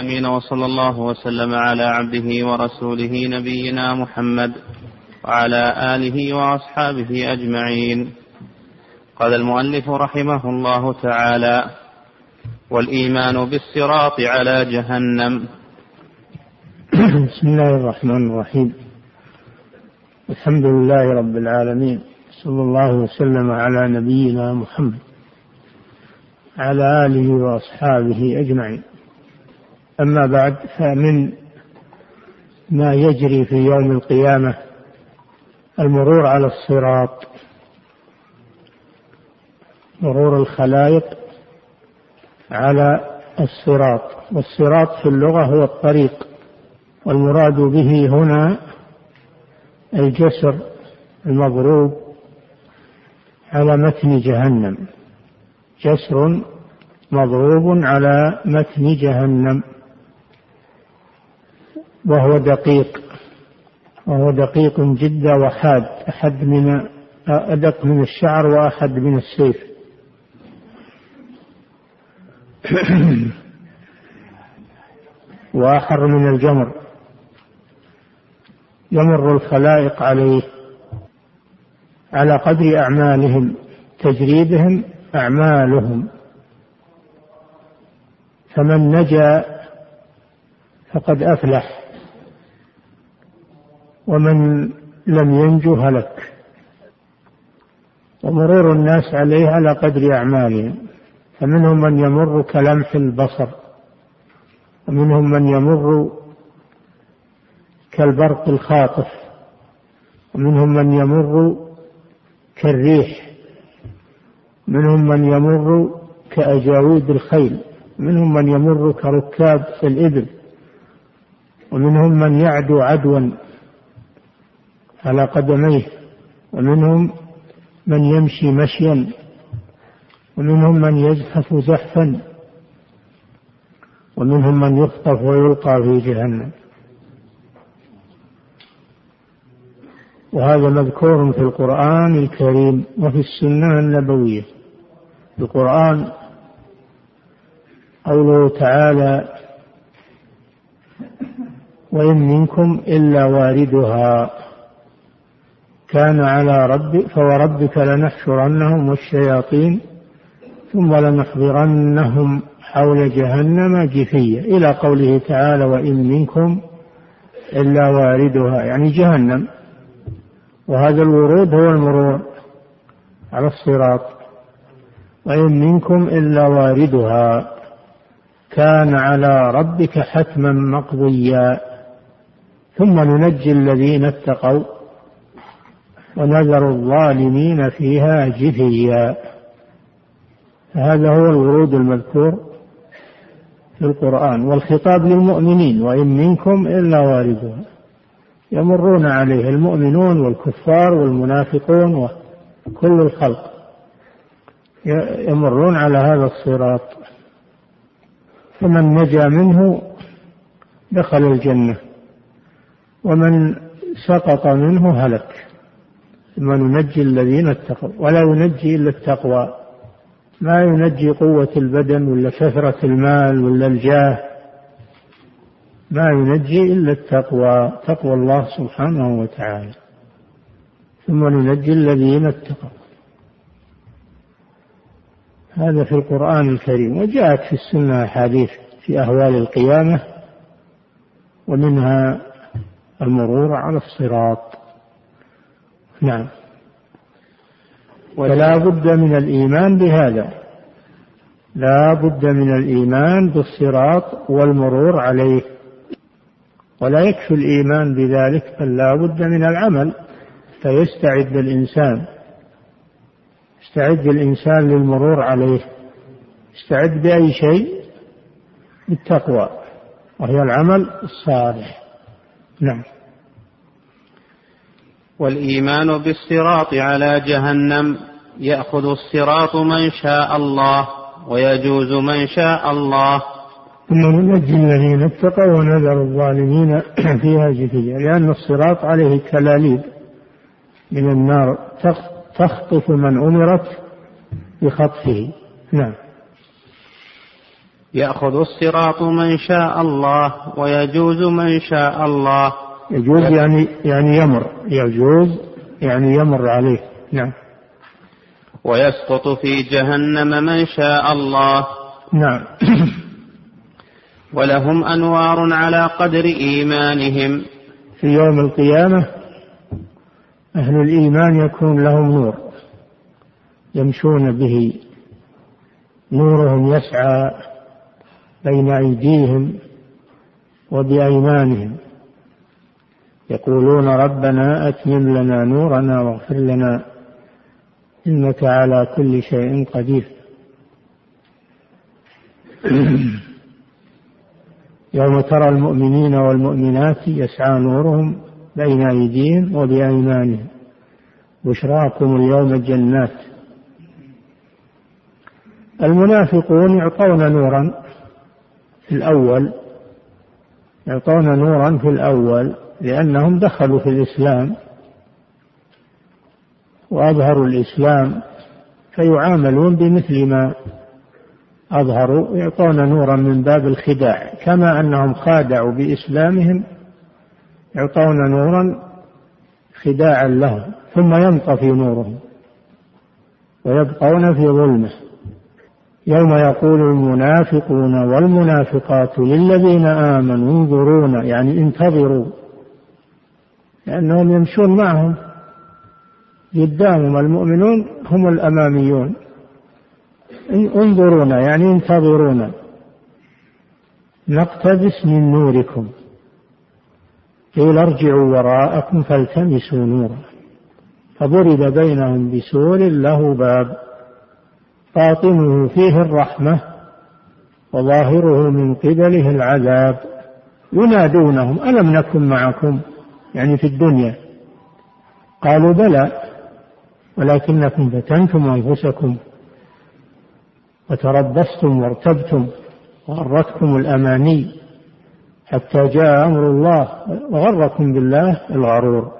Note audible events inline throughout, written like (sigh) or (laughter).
امين وصلى الله وسلم على عبده ورسوله نبينا محمد وعلى آله وأصحابه أجمعين. قال المؤلف رحمه الله تعالى والإيمان بالصراط على جهنم. بسم الله الرحمن الرحيم. الحمد لله رب العالمين. صلى الله وسلم على نبينا محمد على آله وأصحابه أجمعين. أما بعد فمن ما يجري في يوم القيامة المرور على الصراط مرور الخلائق على الصراط والصراط في اللغة هو الطريق والمراد به هنا الجسر المضروب على متن جهنم. جسر مضروب على متن جهنم. وهو دقيق وهو دقيق جدا وحاد أحد من أدق من الشعر وأحد من السيف. وأحر من الجمر يمر الخلائق عليه. على قدر أعمالهم تجريدهم أعمالهم. فمن نجا فقد أفلح. ومن لم ينجو هلك. ومرور الناس عليه على قدر أعمالهم. فمنهم من يمر كلمح البصر. ومنهم من يمر كالبرق الخاطف. ومنهم من يمر كالريح. منهم من يمر كأجاويد الخيل. منهم من يمر كركاب الإبل. ومنهم من يعدو عدوا. على قدميه ومنهم من يمشي مشيا ومنهم من يزحف زحفا ومنهم من يخطف ويلقى في جهنم. وهذا مذكور في القرآن الكريم وفي السنة النبوية. في القرآن قوله تعالى وإن منكم إلا واردها كان على ربك فوربك لنحشرنهم والشياطين ثم لنحضرنهم حول جهنم جثيا إلى قوله تعالى وإن منكم إلا واردها. يعني جهنم. وهذا الورود هو المرور على الصراط. وإن منكم إلا واردها. كان على ربك حتما مقضيا. ثم ننجي الذين اتقوا. ونذر الظالمين فيها جثيا. هذا هو الورود المذكور في القرآن والخطاب للمؤمنين وإن منكم إلا واردها يمرون عليه المؤمنون والكفار والمنافقون وكل الخلق. يمرون على هذا الصراط. فمن نجا منه دخل الجنة ومن سقط منه هلك. ثم ننجي الذين اتقوا. ولا ينجي إلا التقوى. ما ينجي قوة البدن ولا كثرة المال ولا الجاه. ما ينجي إلا التقوى تقوى الله سبحانه وتعالى. ثم ننجي الذين اتقوا. هذا في القرآن الكريم وجاءت في السنة أحاديث في أهوال القيامة ومنها المرور على الصراط. نعم. فلا بد من الإيمان بهذا. لا بد من الإيمان بالصراط والمرور عليه. ولا يكفي الإيمان بذلك بل لا بد من العمل. فيستعد الإنسان. يستعد الإنسان للمرور عليه. يستعد بأي شيء؟ بالتقوى. وهي العمل الصالح. نعم. والإيمان بالصراط على جهنم. يأخذ الصراط من شاء الله ويجوز من شاء الله. ثم ننجي الذين اتقوا ونذر الظالمين (clears throat) فيها جثيا لأن الصراط عليه كلاليب. من النار تخطف من أمرت بخطفه. نعم. يأخذ الصراط من شاء الله ويجوز من شاء الله. يجوز يعني يعني يمر. يجوز يعني يمر عليه. نعم. ويسقط في جهنم من شاء الله. نعم. (coughs) ولهم أنوار على قدر إيمانهم. في يوم القيامة أهل الإيمان يكون لهم نور. يمشون به. نورهم يسعى بين أيديهم وبأيمانهم. يقولون ربنا أتمم لنا نورنا واغفر لنا إنك على كل شيء قدير. (clears throat) يوم ترى المؤمنين والمؤمنات يسعى نورهم بين أيديهم وبأيمانهم. بشراكم اليوم جنات. المنافقون يعطون نورا في الأول يعطون نورا في الأول لأنهم دخلوا في الإسلام وأظهروا الإسلام فيعاملون بمثل ما أظهروا يعطون نورا من باب الخداع كما أنهم خادعوا بإسلامهم يعطون نورا خداعا لهم ثم ينطفي نورهم ويبقون في ظلمة. يوم يقول المنافقون والمنافقات للذين آمنوا انظرونا يعني انتظروا لأنهم يمشون معهم. قدامهم المؤمنون هم الأماميون. انظرونا يعني انتظرونا. نقتبس من نوركم. قيل ارجعوا وراءكم فالتمسوا نورا. فضرب بينهم بسور له باب. باطنه فيه الرحمة وظاهره من قبله العذاب. ينادونهم ألم نكن معكم؟ يعني في الدنيا. قالوا بلى ولكنكم فتنتم أنفسكم وتربصتم وارتبتم وغرتكم الأماني حتى جاء أمر الله وغركم بالله الغرور.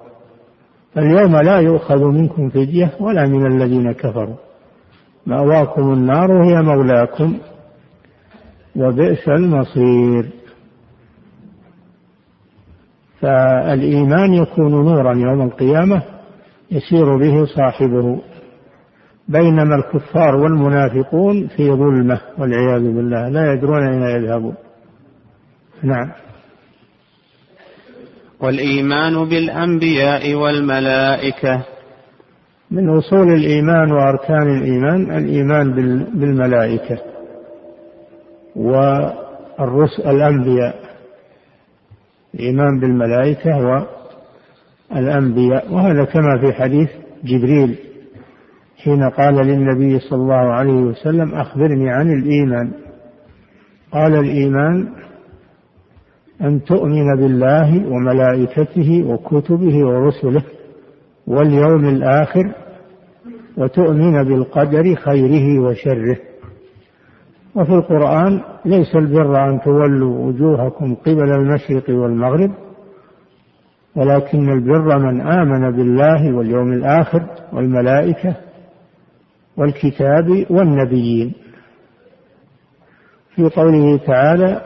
فاليوم لا يؤخذ منكم فدية ولا من الذين كفروا. مأواكم النار هي مولاكم وبئس المصير. فالإيمان يكون نورا يوم القيامة يسير به صاحبه بينما الكفار والمنافقون في ظلمة والعياذ بالله لا يدرون أين يذهبون. نعم. والإيمان بالأنبياء والملائكة. من أصول الإيمان وأركان الإيمان الإيمان بالملائكة والرسل الأنبياء. الإيمان بالملائكة والأنبياء وهذا كما في حديث جبريل حين قال للنبي صلى الله عليه وسلم أخبرني عن الإيمان. قال الإيمان أن تؤمن بالله وملائكته وكتبه ورسله واليوم الآخر وتؤمن بالقدر خيره وشره. وفي القرآن ليس البر أن تولوا وجوهكم قبل المشرق والمغرب ولكن البر من آمن بالله واليوم الآخر والملائكة والكتاب والنبيين. في قوله تعالى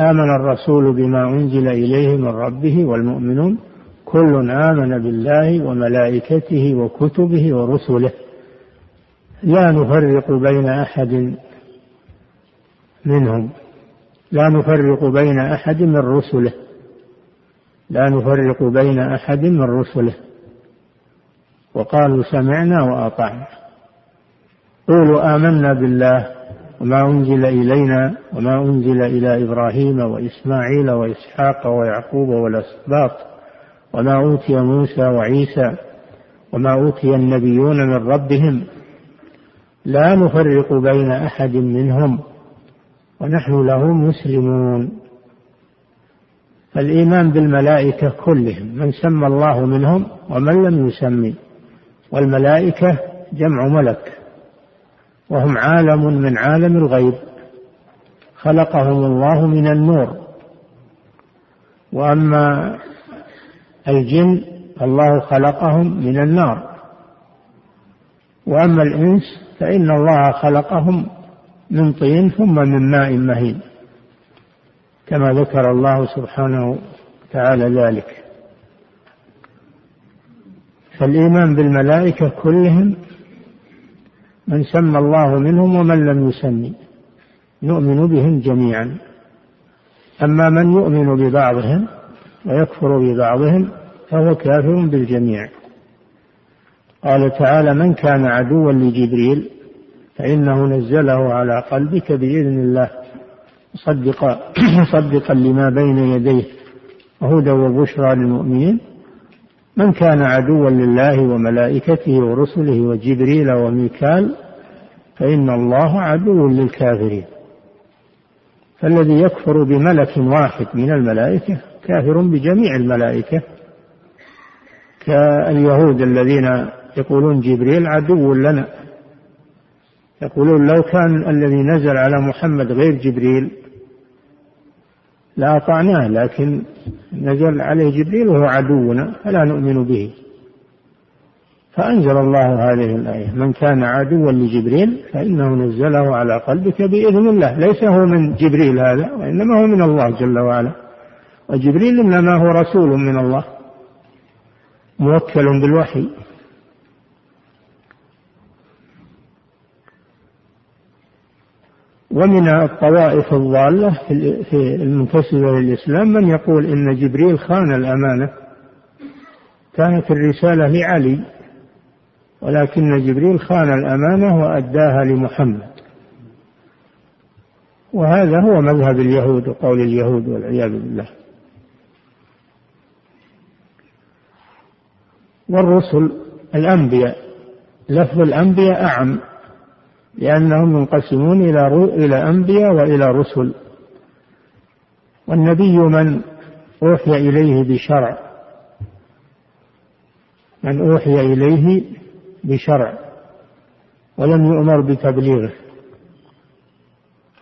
آمن الرسول بما أنزل إليه من ربه والمؤمنون كل آمن بالله وملائكته وكتبه ورسله. لا نفرق بين أحد منهم. لا نفرق بين أحد من رسله. لا نفرق بين أحد من رسله. وقالوا سمعنا وأطعنا. قولوا آمنا بالله وما أنزل إلينا وما أنزل إلى إبراهيم وإسماعيل وإسحاق ويعقوب والأسباط وما أوتي موسى وعيسى وما أوتي النبيون من ربهم لا نفرق بين أحد منهم ونحن له مسلمون. الإيمان بالملائكة كلهم من سمى الله منهم ومن لم يسمي والملائكة جمع ملك وهم عالم من عالم الغيب خلقهم الله من النور. وأما الجن الله خلقهم من النار. وأما الإنس فإن الله خلقهم من طين ثم من ماء مهين كما ذكر الله سبحانه وتعالى ذلك. فالإيمان بالملائكة كلهم من سمى الله منهم ومن لم يسمي نؤمن بهم جميعا. أما من يؤمن ببعضهم ويكفر ببعضهم فهو كافر بالجميع. قال تعالى من كان عدوا لجبريل فإنه نزله على قلبك بإذن الله مصدقا (clears throat) مصدقا لما بين يديه وهدى وبشرى للمؤمنين. من كان عدوا لله وملائكته ورسله وجبريل وميكال فإن الله عدو للكافرين. فالذي يكفر بملك واحد من الملائكة كافر بجميع الملائكة. كاليهود الذين يقولون جبريل عدو لنا. يقولون لو كان الذي نزل على محمد غير جبريل لأطعناه لكن نزل عليه جبريل وهو عدونا فلا نؤمن به. فأنزل الله هذه الآية من كان عدوا لجبريل فإنه نزله على قلبك بإذن الله. ليس هو من جبريل هذا وإنما هو من الله جل وعلا. وجبريل إنما هو رسول من الله موكل بالوحي. ومن الطوائف الضالة في المنتسبة للإسلام من يقول إن جبريل خان الأمانة. كانت الرسالة لعلي ولكن جبريل خان الأمانة وأداها لمحمد. وهذا هو مذهب اليهود وقول اليهود والعياذ بالله. والرسل الأنبياء لفظ الأنبياء أعم. لأنهم ينقسمون إلى إلى أنبياء وإلى رسل. والنبي من أوحي إليه بشرع. من أوحي إليه بشرع. ولم يؤمر بتبليغه.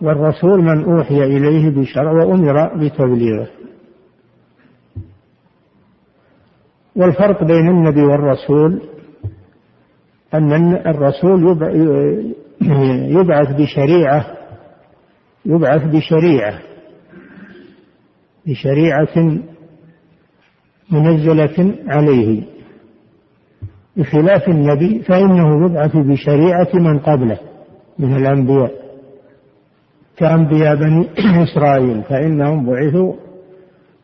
والرسول من أوحي إليه بشرع وأمر بتبليغه. والفرق بين النبي والرسول أن الرسول يبعث بشريعة يبعث بشريعة بشريعة منزلة عليه. بخلاف النبي فإنه يبعث بشريعة من قبله من الأنبياء. كأنبياء بني (clears throat) إسرائيل فإنهم بعثوا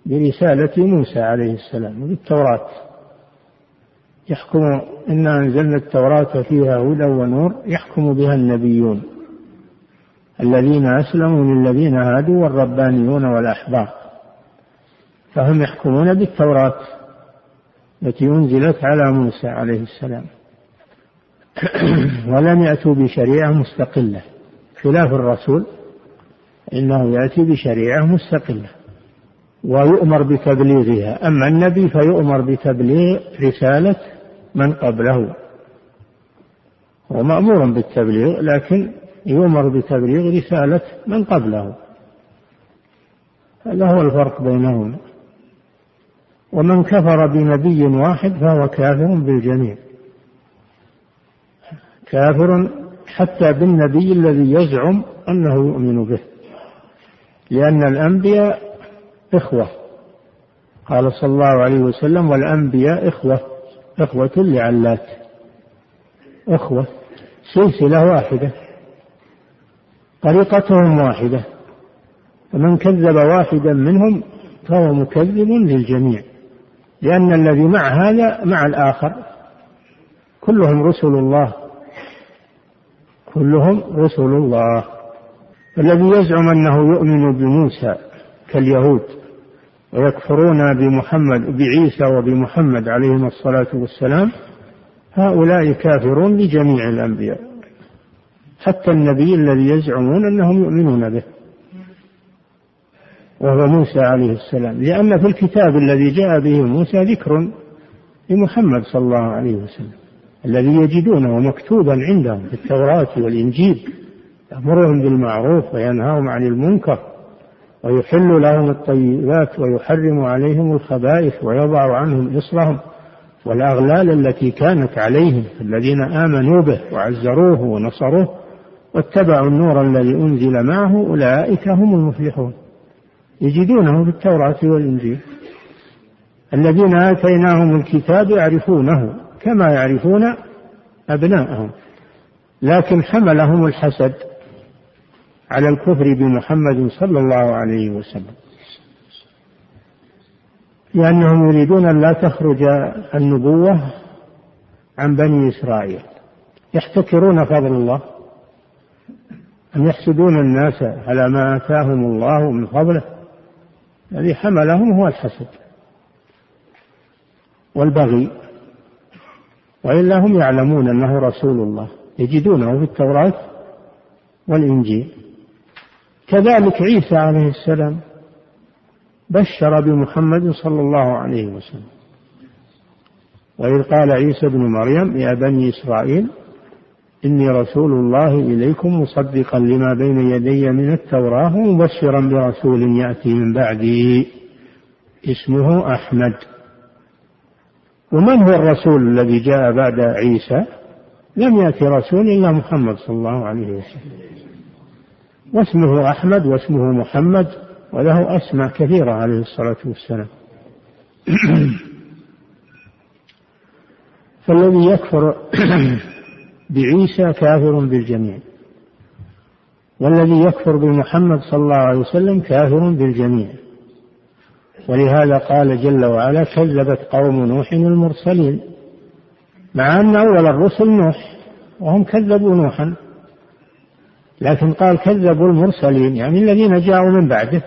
برسالة موسى عليه السلام بالتوراة يحكم إنا أنزلنا التوراة فيها هدى ونور يحكم بها النبيون الذين أسلموا للذين هادوا والربانيون والأحبار فهم يحكمون بالتوراة التي أنزلت على موسى عليه السلام. (clears throat) ولم يأتوا بشريعة مستقلة. خلاف الرسول إنه يأتي بشريعة مستقلة. ويؤمر بتبليغها. أما النبي فيؤمر بتبليغ رسالة من قبله. هو مأمور بالتبليغ لكن يؤمر بتبليغ رسالة من قبله. هذا هو الفرق بينهما ومن كفر بنبي واحد فهو كافر بالجميع. كافر حتى بالنبي الذي يزعم أنه يؤمن به. لأن الأنبياء إخوة. قال صلى الله عليه وسلم والأنبياء إخوة إخوة لعلات. إخوة سلسلة واحدة. طريقتهم واحدة. فمن كذب واحدا منهم فهو مكذب للجميع لأن الذي مع هذا مع الآخر. كلهم رسل الله. كلهم رسل الله. الذي يزعم أنه يؤمن بموسى كاليهود. ويكفرون بمحمد بعيسى وبمحمد عليهما الصلاة والسلام. هؤلاء كافرون بجميع الأنبياء. حتى النبي الذي يزعمون أنهم يؤمنون به. وهو موسى عليه السلام. لأن في الكتاب الذي جاء به موسى ذكر لمحمد صلى الله عليه وسلم. الذي يجدونه مكتوبا عندهم في التوراة والإنجيل. يأمرهم بالمعروف وينهاهم عن المنكر. ويحل لهم الطيبات ويحرم عليهم الخبائث ويضع عنهم إصرهم والأغلال التي كانت عليهم الذين آمنوا به وعزروه ونصروه واتبعوا النور الذي أنزل معه أولئك هم المفلحون. يجدونه في التوراة والإنجيل. الذين آتيناهم الكتاب يعرفونه كما يعرفون أبناءهم لكن حملهم الحسد. على الكفر بمحمد صلى الله عليه وسلم. لأنهم يريدون أن لا تخرج النبوة عن بني إسرائيل. يحتكرون فضل الله. أم يحسدون الناس على ما آتاهم الله من فضله؟ الذي حملهم هو الحسد. والبغي. وإلا هم يعلمون أنه رسول الله. يجدونه في التوراة والإنجيل. كذلك عيسى عليه السلام بشر بمحمد صلى الله عليه وسلم. وإذ قال عيسى ابن مريم يا بني إسرائيل إني رسول الله إليكم مصدقا لما بين يدي من التوراة ومبشرا برسول يأتي من بعدي اسمه أحمد. ومن هو الرسول الذي جاء بعد عيسى؟ لم يأتي رسول إلا محمد صلى الله عليه وسلم. واسمه أحمد واسمه محمد وله أسماء كثيرة عليه الصلاة والسلام. (clears throat) فالذي يكفر (clears throat) بعيسى كافر بالجميع. والذي يكفر بمحمد صلى الله عليه وسلم كافر بالجميع. ولهذا قال جل وعلا كذبت قوم نوح المرسلين مع أن أول الرسل نوح وهم كذبوا نوحا. لكن قال كذبوا المرسلين يعني الذين جاءوا من بعده.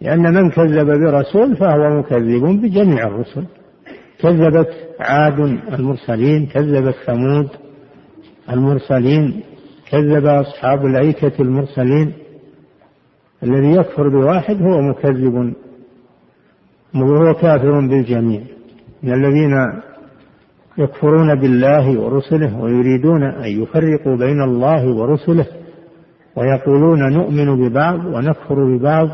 لأن من كذب برسول فهو مكذب بجميع الرسل. كذبت عاد المرسلين كذبت ثمود المرسلين كذب أصحاب الأيكة المرسلين. الذي يكفر بواحد هو مكذب وهو كافر بالجميع. من الذين يكفرون بالله ورسله ويريدون أن يفرقوا بين الله ورسله. ويقولون نؤمن ببعض ونكفر ببعض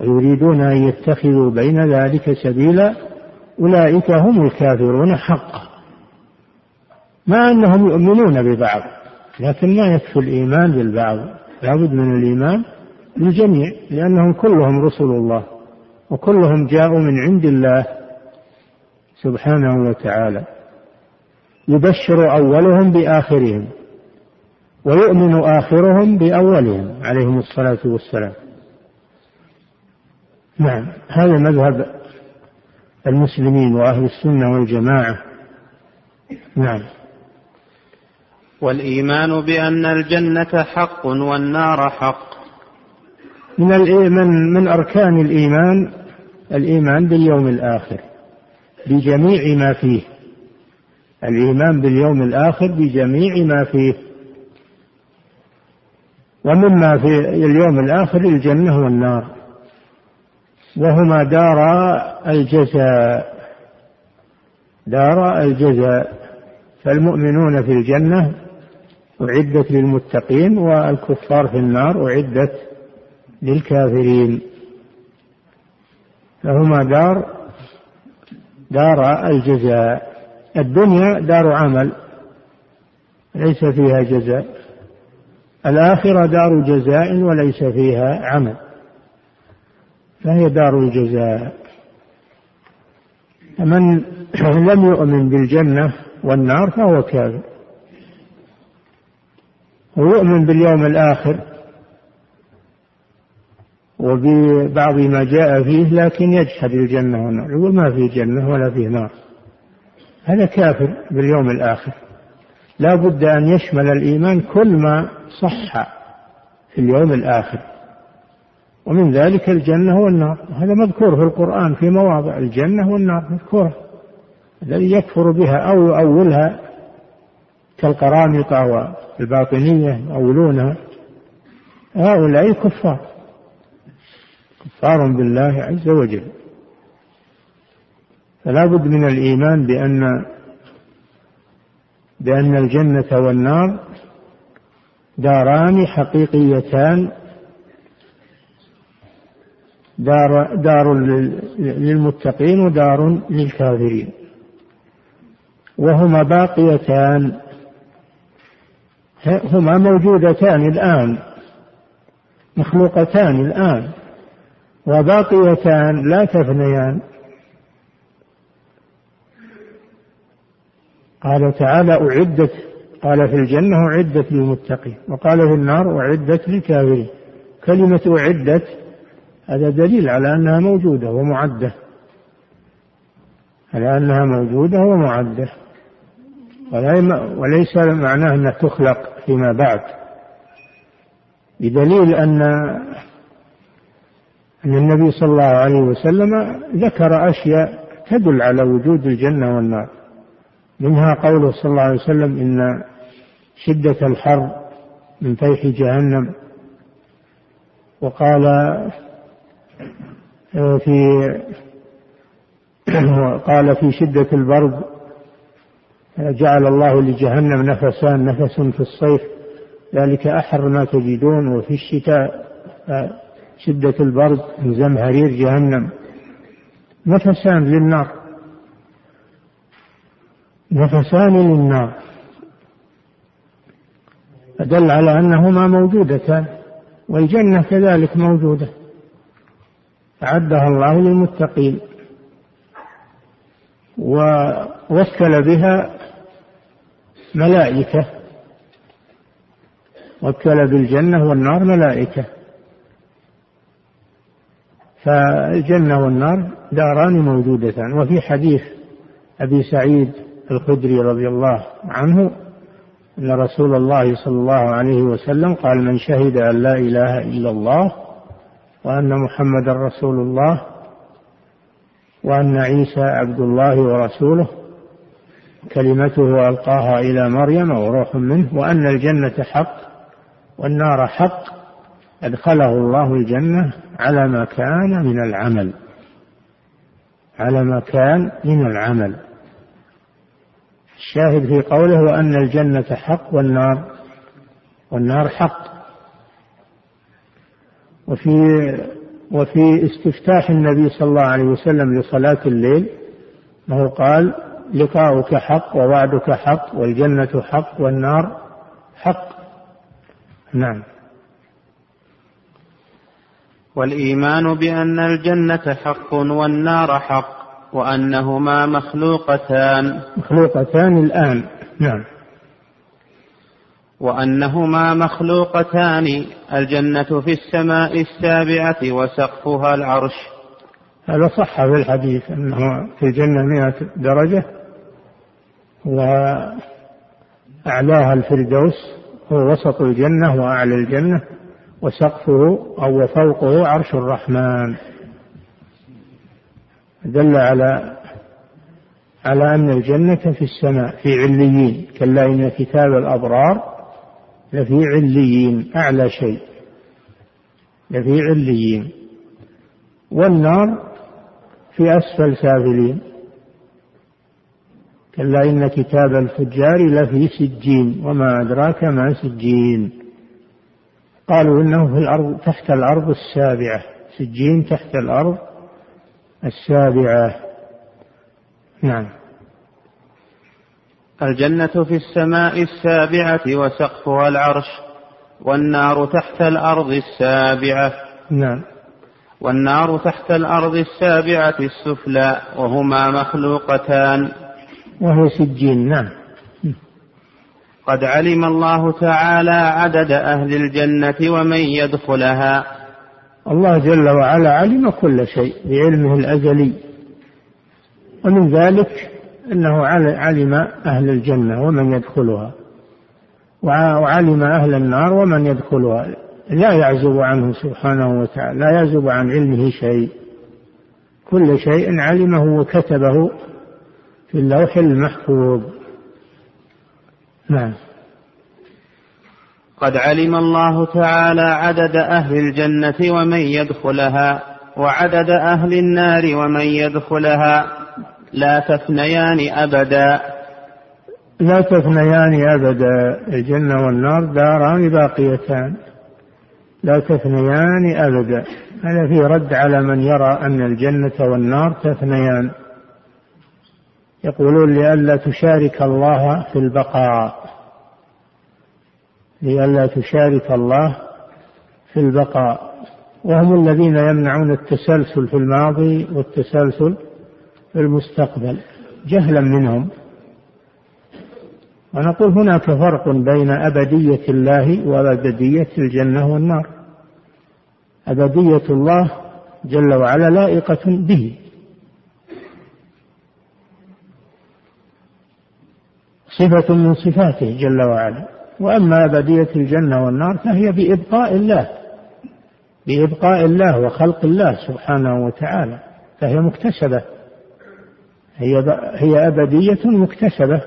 ويريدون أن يتخذوا بين ذلك سبيلا أولئك هم الكافرون حقا. مع أنهم يؤمنون ببعض لكن ما يكفي الإيمان بالبعض لابد من الإيمان بالجميع لأنهم كلهم رسل الله وكلهم جاءوا من عند الله سبحانه وتعالى. يبشر أولهم بآخرهم. ويؤمن آخرهم بأولهم عليهم الصلاة والسلام. نعم هذا مذهب المسلمين وأهل السنة والجماعة. نعم. والإيمان بأن الجنة حق والنار حق. من من من أركان الإيمان الإيمان باليوم الآخر بجميع ما فيه. الإيمان باليوم الآخر بجميع ما فيه. ومما في اليوم الآخر الجنة والنار. وهما دار الجزاء دار الجزاء. فالمؤمنون في الجنة أعدت للمتقين والكفار في النار أعدت للكافرين. فهما دار دار الجزاء. الدنيا دار عمل ليس فيها جزاء. الآخرة دار جزاء وليس فيها عمل. فهي دار الجزاء. فمن (clears throat) لم يؤمن بالجنة والنار فهو كافر ويؤمن باليوم الآخر وببعض ما جاء فيه لكن يجحد الجنة والنار. يقول ما في جنة ولا في نار. هذا كافر باليوم الآخر. لا بد أن يشمل الإيمان كل ما صح في اليوم الآخر. ومن ذلك الجنة والنار. هذا مذكور في القرآن في مواضع. الجنة والنار مذكورة. الذي يكفر بها أو يؤولها كالقرامطة والباطنية يؤولونها. هؤلاء كفار. كفار بالله عز وجل. فلا بد من الإيمان بأن بأن الجنة والنار داران حقيقيتان دار دار للمتقين ودار للكافرين. وهما باقيتان هما موجودتان الآن مخلوقتان الآن وباقيتان لا تفنيان. قال تعالى أعدت قال في الجنة أعدت للمتقين وقال في النار أعدت للكافرين. كلمة أعدت هذا دليل على أنها موجودة ومعدة. على أنها موجودة ومعدة. وليس معناه أنها تخلق فيما بعد. بدليل أن أن النبي صلى الله عليه وسلم ذكر أشياء تدل على وجود الجنة والنار. منها قوله صلى الله عليه وسلم إن شدة الحر من فيح جهنم. وقال آه، في (clears throat) قال في شدة البرد جعل الله لجهنم نفسان نفس في الصيف. ذلك أحر ما تجدون. وفي الشتاء آه، شدة البرد من زمهرير جهنم. نفسان للنار. نفسان للنار. فدل على أنهما موجودتان والجنة كذلك موجودة. أعدها الله للمتقين. ووكل بها ملائكة. وكل بالجنة والنار ملائكة. فالجنة والنار داران موجودتان. وفي حديث أبي سعيد الخدري رضي الله عنه أن رسول الله صلى الله عليه وسلم قال من شهد أن لا إله إلا الله وأن محمد رسول الله وأن عيسى عبد الله ورسوله كلمته ألقاها إلى مريم وروح منه وأن الجنة حق والنار حق أدخله الله الجنة على ما كان من العمل على ما كان من العمل الشاهد في قوله وأن الجنة حق والنار والنار حق. وفي وفي استفتاح النبي صلى الله عليه وسلم لصلاة الليل أنه قال لقاؤك حق ووعدك حق والجنة حق والنار حق. نعم. والإيمان بأن الجنة حق والنار حق. وأنهما مخلوقتان. مخلوقتان الآن. نعم. وأنهما مخلوقتان الجنة في السماء السابعة وسقفها العرش. هذا صح في الحديث أنه في الجنة مئة درجة وأعلاها الفردوس هو وسط الجنة وأعلى الجنة وسقفه أو فوقه عرش الرحمن. دل على على أن الجنة في السماء في عليين كلا إن كتاب الأبرار لفي عليين أعلى شيء. لفي عليين. والنار في أسفل سافلين. كلا إن كتاب الفجار لفي سجين وما أدراك ما سجين. قالوا إنه في الأرض تحت الأرض السابعة. سجين تحت الأرض السابعة. نعم. الجنة في السماء السابعة وسقفها العرش والنار تحت الأرض السابعة. نعم. والنار تحت الأرض السابعة السفلى وهما مخلوقتان. وهي سجين. نعم. قد علم الله تعالى عدد أهل الجنة ومن يدخلها. الله جل وعلا علم كل شيء بعلمه الأزلي. ومن ذلك أنه علم أهل الجنة ومن يدخلها. وعلم أهل النار ومن يدخلها. لا يعزب عنه سبحانه وتعالى لا يعزب عن علمه شيء. كل شيء علمه وكتبه في اللوح المحفوظ. نعم. قد علم الله تعالى عدد أهل الجنة ومن يدخلها وعدد أهل النار ومن يدخلها. لا تفنيان أبدا. لا تفنيان أبدا. الجنة والنار داران باقيتان. لا تفنيان أبدا. هذا في رد على من يرى أن الجنة والنار تفنيان. يقولون لئلا تشارك الله في البقاء. لئلا تشارك الله في البقاء. وهم الذين يمنعون التسلسل في الماضي والتسلسل في المستقبل جهلا منهم. ونقول هناك فرق بين أبدية الله وأبدية الجنة والنار. أبدية الله جل وعلا لائقة به. صفة من صفاته جل وعلا. وأما أبدية الجنة والنار فهي بإبقاء الله بإبقاء الله وخلق الله سبحانه وتعالى فهي مكتسبة هي هي أبدية مكتسبة.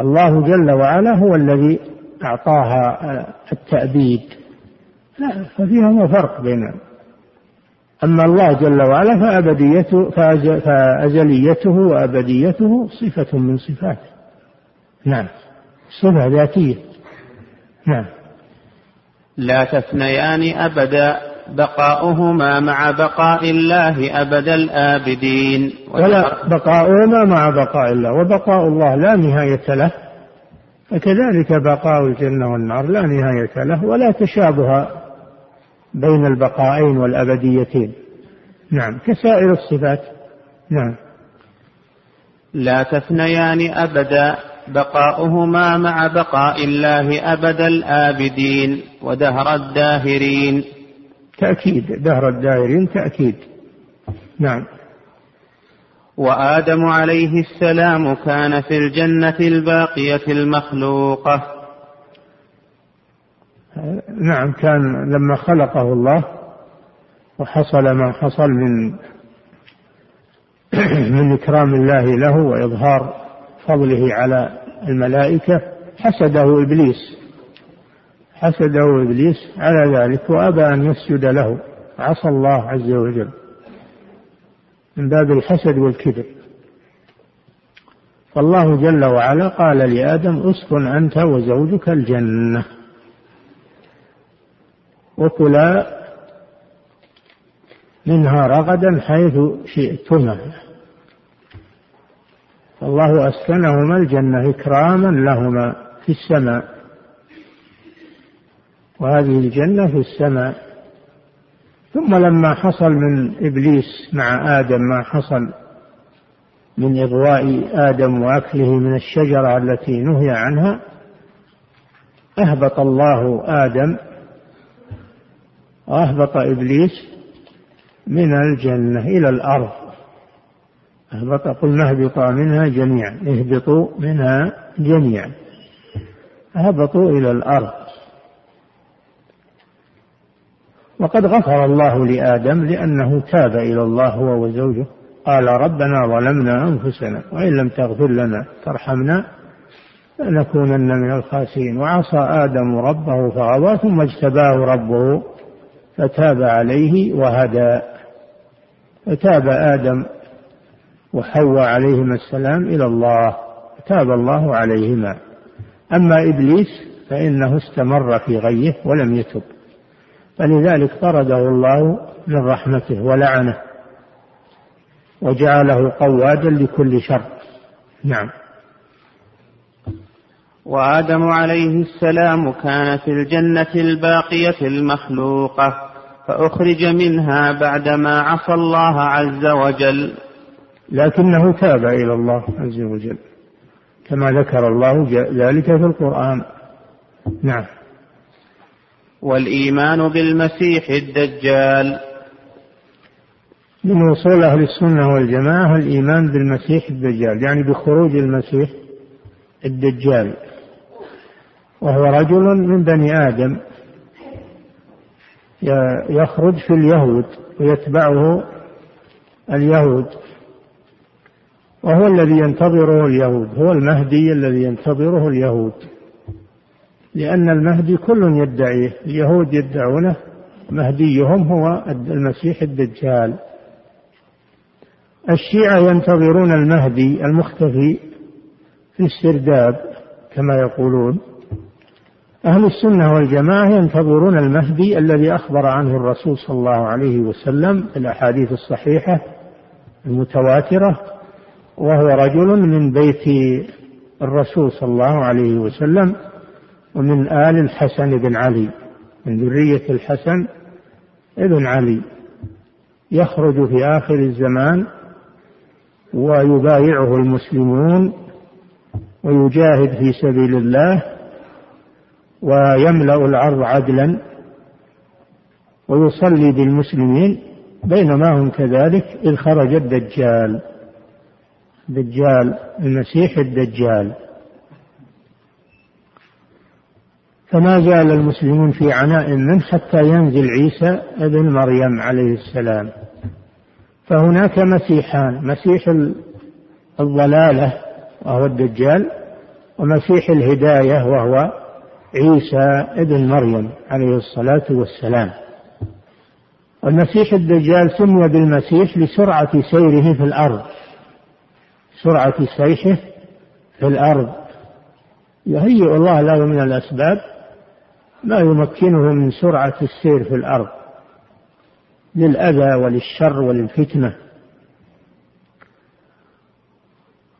الله جل وعلا هو الذي أعطاها التأبيد. لا ففيهما فرق بين أما الله جل وعلا فأبديته فأزليته وأبديته صفة من صفاته. نعم. صفة ذاتية. نعم. لا تثنيان أبدا بقاؤهما مع بقاء الله أبد الآبدين. ولا بقاؤهما مع بقاء الله. وبقاء الله لا نهاية له. فكذلك بقاء الجنة والنار لا نهاية له ولا تشابه بين البقاءين والأبديتين. نعم. كسائر الصفات. نعم. لا تثنيان أبدا بقاؤهما مع بقاء الله أبد الآبدين ودهر الداهرين. تأكيد دهر الداهرين تأكيد. نعم. وآدم عليه السلام كان في الجنة الباقية المخلوقة. نعم كان لما خلقه الله وحصل ما حصل من (clears throat) من إكرام الله له وإظهار فضله على الملائكة حسده إبليس حسده إبليس على ذلك وأبى أن يسجد له عصى الله عز وجل من باب الحسد والكبر. فالله جل وعلا قال لآدم اسكن أنت وزوجك الجنة. وكلا منها رغدا حيث شئتما. فالله أسكنهما الجنة إكراما لهما في السماء. وهذه الجنة في السماء. ثم لما حصل من إبليس مع آدم ما حصل من إغواء آدم وأكله من الشجرة التي نهي عنها أهبط الله آدم وأهبط إبليس من الجنة إلى الأرض. أهبط قلنا اهبطا منها جميعا اهبطوا منها جميعا. هبطوا إلى الأرض. وقد غفر الله لآدم لأنه تاب إلى الله هو وزوجه. قال ربنا ظلمنا أنفسنا وإن لم تغفر لنا ترحمنا لنكونن من الخاسرين وعصى آدم ربه فغوى ثم اجتباه ربه فتاب عليه وهدى. فتاب آدم وحواء عليهما السلام إلى الله تاب الله عليهما. أما إبليس فإنه استمر في غيه ولم يتب. فلذلك طرده الله من رحمته ولعنه وجعله قوادا لكل شر. نعم. وآدم عليه السلام كان في الجنة الباقية المخلوقة فأخرج منها بعدما عصى الله عز وجل. لكنه تاب إلى الله عز وجل. كما ذكر الله ذلك في القرآن. نعم. والإيمان بالمسيح الدجال. من وصول أهل السنة والجماعة الإيمان بالمسيح الدجال يعني بخروج المسيح الدجال. وهو رجل من بني آدم يخرج في اليهود ويتبعه اليهود. وهو الذي ينتظره اليهود هو المهدي الذي ينتظره اليهود. لأن المهدي كل يدعيه اليهود يدعونه مهديهم هو المسيح الدجال. الشيعة ينتظرون المهدي المختفي في السرداب كما يقولون. أهل السنة والجماعة ينتظرون المهدي الذي أخبر عنه الرسول صلى الله عليه وسلم في الأحاديث الصحيحة المتواترة. وهو رجل من بيت الرسول صلى الله عليه وسلم ومن آل الحسن بن علي من ذرية الحسن ابن علي. يخرج في آخر الزمان ويبايعه المسلمون ويجاهد في سبيل الله ويملأ الأرض عدلا ويصلي بالمسلمين بينما هم كذلك إذ خرج الدجال. دجال المسيح الدجال. فما زال المسلمون في عناء منه حتى ينزل عيسى ابن مريم عليه السلام. فهناك مسيحان مسيح الضلالة وهو الدجال ومسيح الهداية وهو عيسى ابن مريم عليه الصلاة والسلام. والمسيح الدجال سمي بالمسيح لسرعة سيره في الأرض. سرعة سيحه في الأرض. يهيئ الله له من الأسباب ما يمكنه من سرعة السير في الأرض للأذى وللشر وللفتنة.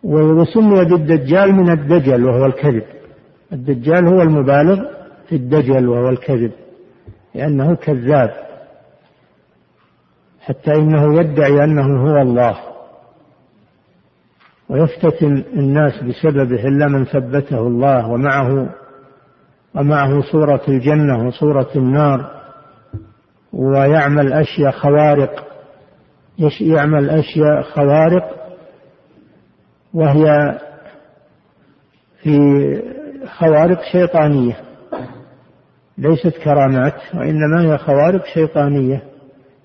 وسمي بالدجال من الدجل وهو الكذب. الدجال هو المبالغ في الدجل وهو الكذب لأنه كذاب حتى إنه يدعي أنه هو الله. ويفتتن الناس بسببه إلا من ثبته الله ومعه ومعه صورة الجنة وصورة النار ويعمل أشياء خوارق يعمل أشياء خوارق وهي في خوارق شيطانية ليست كرامات وإنما هي خوارق شيطانية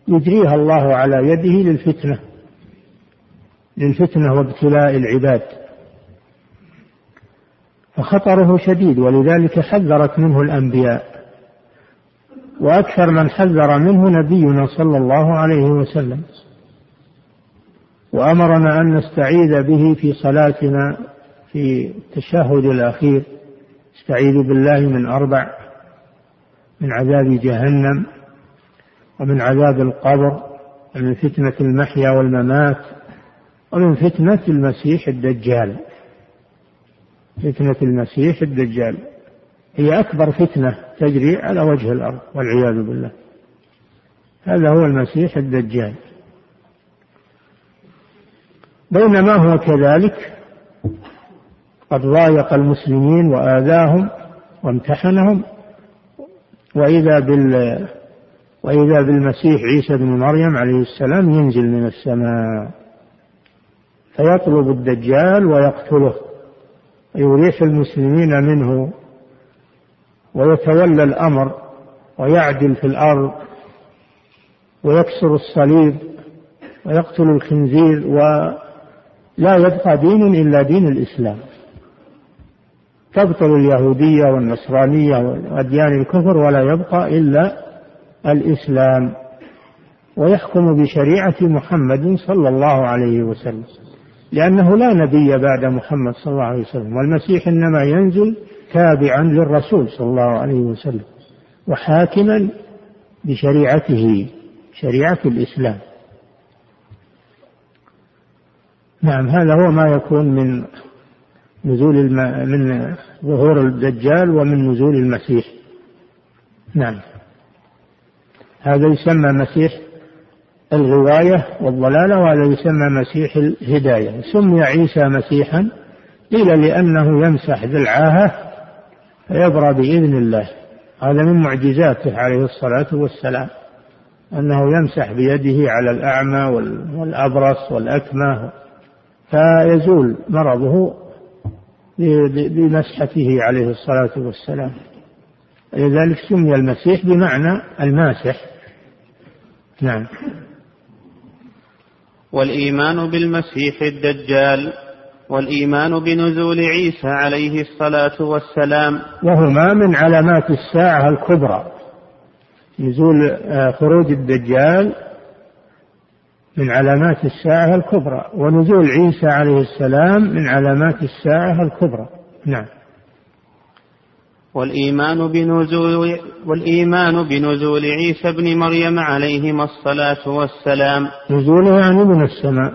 يجريها الله على يده للفتنة. للفتنة وابتلاء العباد. فخطره شديد ولذلك حذرت منه الأنبياء. وأكثر من حذر منه نبينا صلى الله عليه وسلم. وأمرنا أن نستعيذ به في صلاتنا في التشهد الأخير. استعيذ بالله من أربع من عذاب جهنم ومن عذاب القبر ومن فتنة المحيا والممات. ومن فتنة المسيح الدجال. فتنة المسيح الدجال. هي أكبر فتنة تجري على وجه الأرض والعياذ بالله. هذا هو المسيح الدجال. بينما هو كذلك قد ضايق المسلمين وآذاهم وامتحنهم. وإذا بال وإذا بالمسيح عيسى بن مريم عليه السلام ينزل من السماء. فيطلب الدجال ويقتله يريح المسلمين منه ويتولى الأمر ويعدل في الأرض ويكسر الصليب ويقتل الخنزير ولا يبقى دين إلا دين الإسلام. تبطل اليهودية والنصرانية وأديان الكفر ولا يبقى إلا الإسلام. ويحكم بشريعة محمد صلى الله عليه وسلم. لأنه لا نبي بعد محمد صلى الله عليه وسلم والمسيح إنما ينزل تابعا للرسول صلى الله عليه وسلم وحاكما بشريعته شريعة الإسلام. نعم هذا هو ما يكون من نزول الم... من ظهور الدجال ومن نزول المسيح. نعم. هذا يسمى مسيح الغواية والضلالة وهذا يسمى مسيح الهداية. سمي عيسى مسيحا. قيل لأنه يمسح ذلعاهة فيبرى بإذن الله. هذا من معجزاته عليه الصلاة والسلام أنه يمسح بيده على الأعمى والأبرص والأكمى فيزول مرضه بمسحته عليه الصلاة والسلام. لذلك سمي المسيح بمعنى الماسح. نعم. والإيمان بالمسيح الدجال والإيمان بنزول عيسى عليه الصلاة والسلام. وهما من علامات الساعة الكبرى. نزول آه، خروج الدجال من علامات الساعة الكبرى ونزول عيسى عليه السلام من علامات الساعة الكبرى. نعم. والإيمان بنزول والإيمان بنزول عيسى ابن مريم عليهما الصلاة والسلام. نزوله يعني من السماء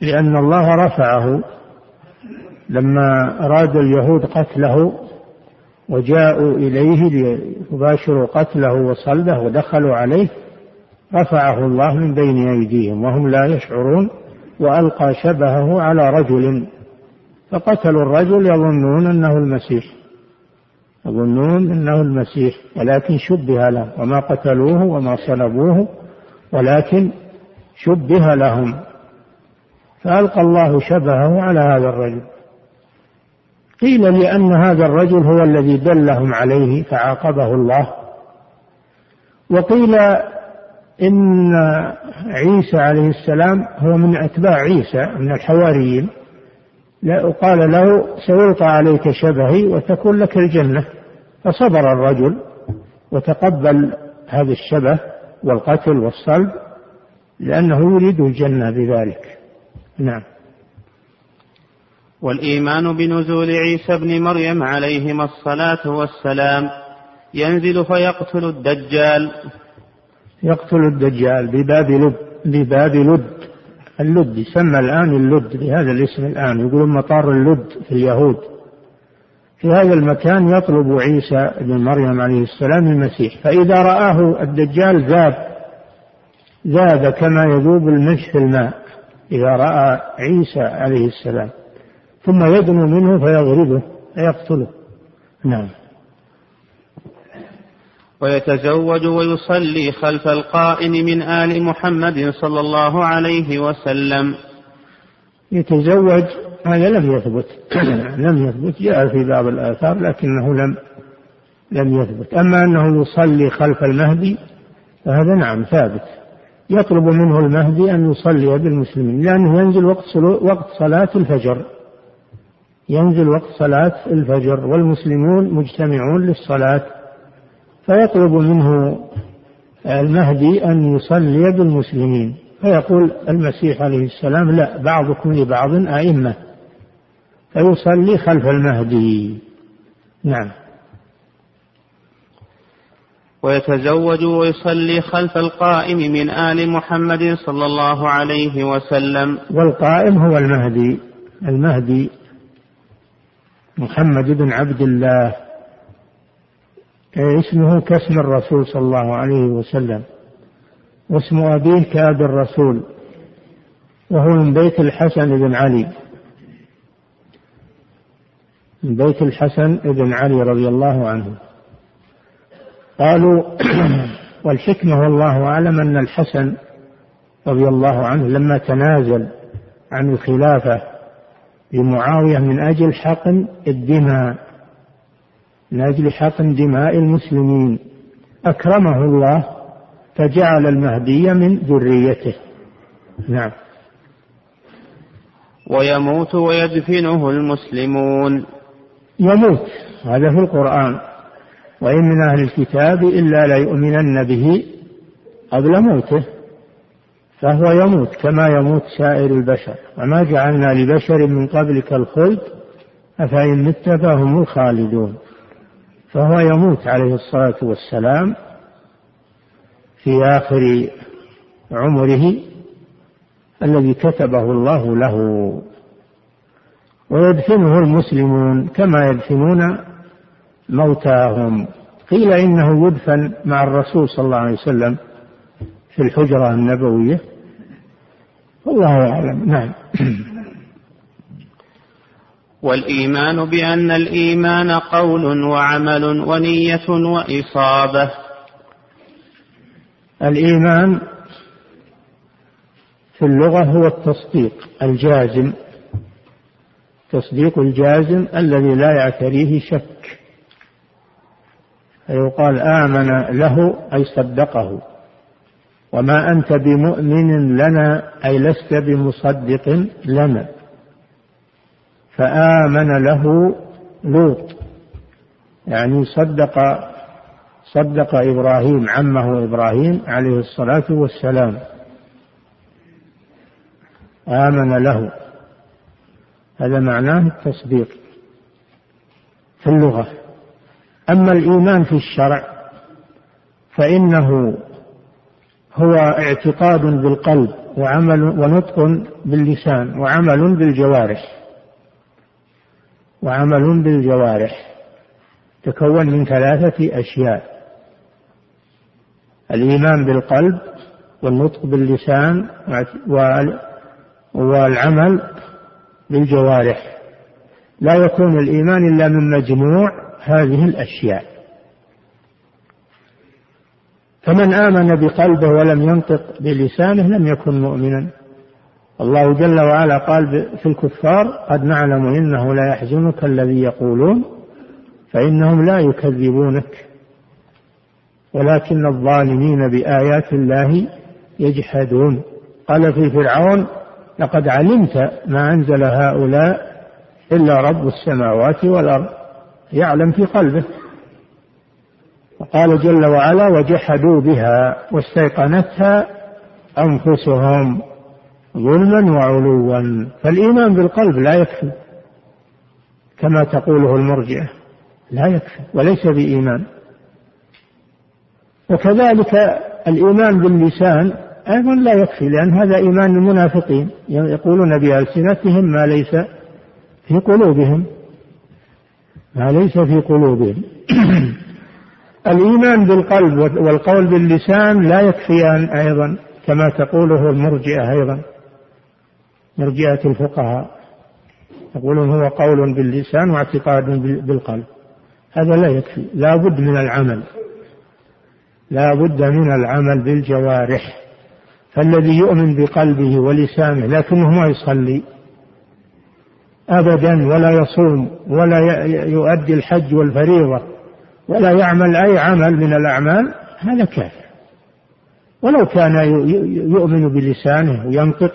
لأن الله رفعه. لما أراد اليهود قتله وجاءوا إليه ليباشروا قتله وصلبه ودخلوا عليه رفعه الله من بين أيديهم وهم لا يشعرون وألقى شبهه على رجل. فقتلوا الرجل يظنون أنه المسيح. يظنون أنه المسيح ولكن شبه له وما قتلوه وما صلبوه ولكن شبه لهم. فألقى الله شبهه على هذا الرجل. قيل لأن هذا الرجل هو الذي دلهم عليه فعاقبه الله. وقيل إن عيسى عليه السلام هو من أتباع عيسى من الحواريين. وقال له سيلقى عليك شبهي وتكون لك الجنة. فصبر الرجل وتقبل هذا الشبه والقتل والصلب لأنه يريد الجنة بذلك. نعم. والإيمان بنزول عيسى ابن مريم عليهما الصلاة والسلام ينزل فيقتل الدجال. يقتل الدجال بباب لد بباب لد اللد يسمى الآن اللد بهذا الاسم الآن يقولون مطار اللد في اليهود. في هذا المكان يطلب عيسى بن مريم عليه السلام المسيح فإذا رآه الدجال ذاب ذاب كما يذوب المش في الماء إذا رأى عيسى عليه السلام ثم يدنو منه فيضربه فيقتله. نعم. ويتزوج ويصلي خلف القائم من آل محمد صلى الله عليه وسلم. يتزوج هذا لم يثبت (clears throat) لم يثبت جاء في بعض الآثار لكنه لم لم يثبت. أما أنه يصلي خلف المهدي فهذا نعم ثابت. يطلب منه المهدي أن يصلي بالمسلمين لأنه ينزل وقت وقت صلاة الفجر. ينزل وقت صلاة الفجر والمسلمون مجتمعون للصلاة. فيطلب منه المهدي أن يصلي بالمسلمين. فيقول المسيح عليه السلام لا بعضكم لبعض أئمة. فيصلي خلف المهدي. نعم. ويتزوج ويصلي خلف القائم من آل محمد صلى الله عليه وسلم. والقائم هو المهدي. المهدي محمد بن عبد الله. اسمه كاسم الرسول صلى الله عليه وسلم. واسم أبيه كأبي الرسول وهو من بيت الحسن بن علي. من بيت الحسن بن علي رضي الله عنه. قالوا (clears throat) والحكمة والله أعلم أن الحسن رضي الله عنه لما تنازل عن الخلافة لمعاوية من أجل حقن الدماء. من أجل حقن دماء المسلمين. أكرمه الله فجعل المهدي من ذريته. نعم. ويموت ويدفنه المسلمون. يموت. هذا في القرآن. وإن من أهل الكتاب إلا ليؤمنن به قبل موته فهو يموت كما يموت سائر البشر. وما جعلنا لبشر من قبلك الخلد أفإن مت فهم الخالدون. فهو يموت عليه الصلاة والسلام في آخر عمره الذي كتبه الله له. ويدفنه المسلمون كما يدفنون موتاهم. قيل إنه يدفن مع الرسول صلى الله عليه وسلم في الحجرة النبوية. والله أعلم. نعم. (clears throat) والإيمان بأن الإيمان قول وعمل ونية وإصابة. الإيمان في اللغة هو التصديق الجازم. تصديق الجازم الذي لا يعتريه شك. فيقال آمن له أي صدقه. وما أنت بمؤمن لنا أي لست بمصدق لنا. فآمن له لوط. يعني صدق صدق إبراهيم عمه إبراهيم عليه الصلاة والسلام. آمن له. هذا معناه التصديق في اللغة. أما الإيمان في الشرع فإنه هو اعتقاد بالقلب وعمل ونطق باللسان وعمل بالجوارح. وعمل بالجوارح تكون من ثلاثة أشياء الإيمان بالقلب والنطق باللسان والعمل بالجوارح. لا يكون الإيمان إلا من مجموع هذه الأشياء. فمن آمن بقلبه ولم ينطق بلسانه لم يكن مؤمنا. الله جل وعلا قال في الكفار قد نعلم إنه لا يحزنك الذي يقولون فإنهم لا يكذبونك. ولكن الظالمين بآيات الله يجحدون. قال في فرعون لقد علمت ما أنزل هؤلاء إلا رب السماوات والأرض يعلم في قلبه. وقال جل وعلا وجحدوا بها واستيقنتها أنفسهم. ظلما وعلوا. فالإيمان بالقلب لا يكفي كما تقوله المرجئة لا يكفي وليس بإيمان. وكذلك الإيمان باللسان أيضا لا يكفي لأن هذا إيمان المنافقين يقولون بألسنتهم ما ليس في قلوبهم ما ليس في قلوبهم. (clears throat) الإيمان بالقلب والقول باللسان لا يكفيان أيضا كما تقوله المرجئة أيضا. مرجئة الفقهاء. يقولون هو قول باللسان واعتقاد بالقلب. هذا لا يكفي. لا بد من العمل. لا بد من العمل بالجوارح. فالذي يؤمن بقلبه ولسانه لكنه ما يصلي. أبدا ولا يصوم ولا يؤدي الحج والفريضة ولا يعمل أي عمل من الأعمال هذا كافر. ولو كان يؤمن بلسانه وينطق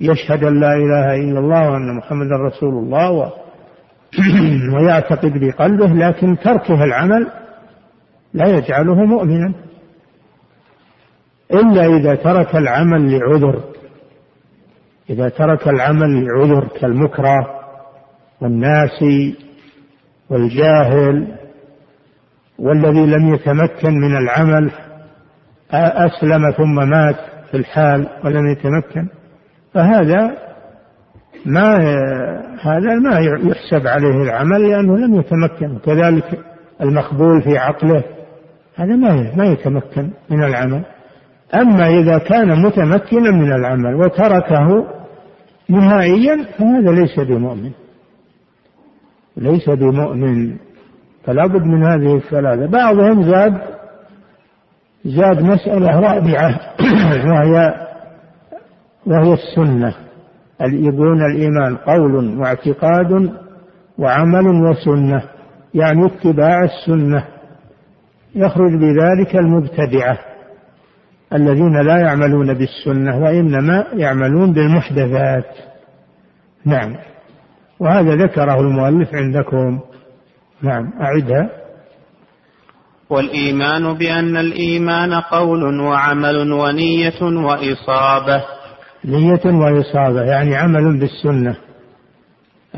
يشهد أن لا إله إلا الله وأن محمدا رسول الله و (clears throat) ويعتقد بقلبه لكن تركه العمل لا يجعله مؤمنا. إلا إذا ترك العمل لعذر إذا ترك العمل لعذر كالمكره والناسي والجاهل والذي لم يتمكن من العمل أسلم ثم مات في الحال ولم يتمكن. فهذا ما هذا ما يحسب عليه العمل لأنه لم يتمكن كذلك المقبول في عقله هذا ما ما يتمكن من العمل. أما إذا كان متمكنا من العمل وتركه نهائيا فهذا ليس بمؤمن. ليس بمؤمن فلا بد من هذه الثلاثة. بعضهم زاد زاد مسألة رابعة (coughs) وهي وهي السنة. يقولون الإيمان قول واعتقاد وعمل وسنة يعني اتباع السنة. يخرج بذلك المبتدعة الذين لا يعملون بالسنة وإنما يعملون بالمحدثات. نعم. وهذا ذكره المؤلف عندكم. نعم أعدها والإيمان بأن الإيمان قول وعمل ونية وإصابة. نية وإصابة يعني عمل بالسنة.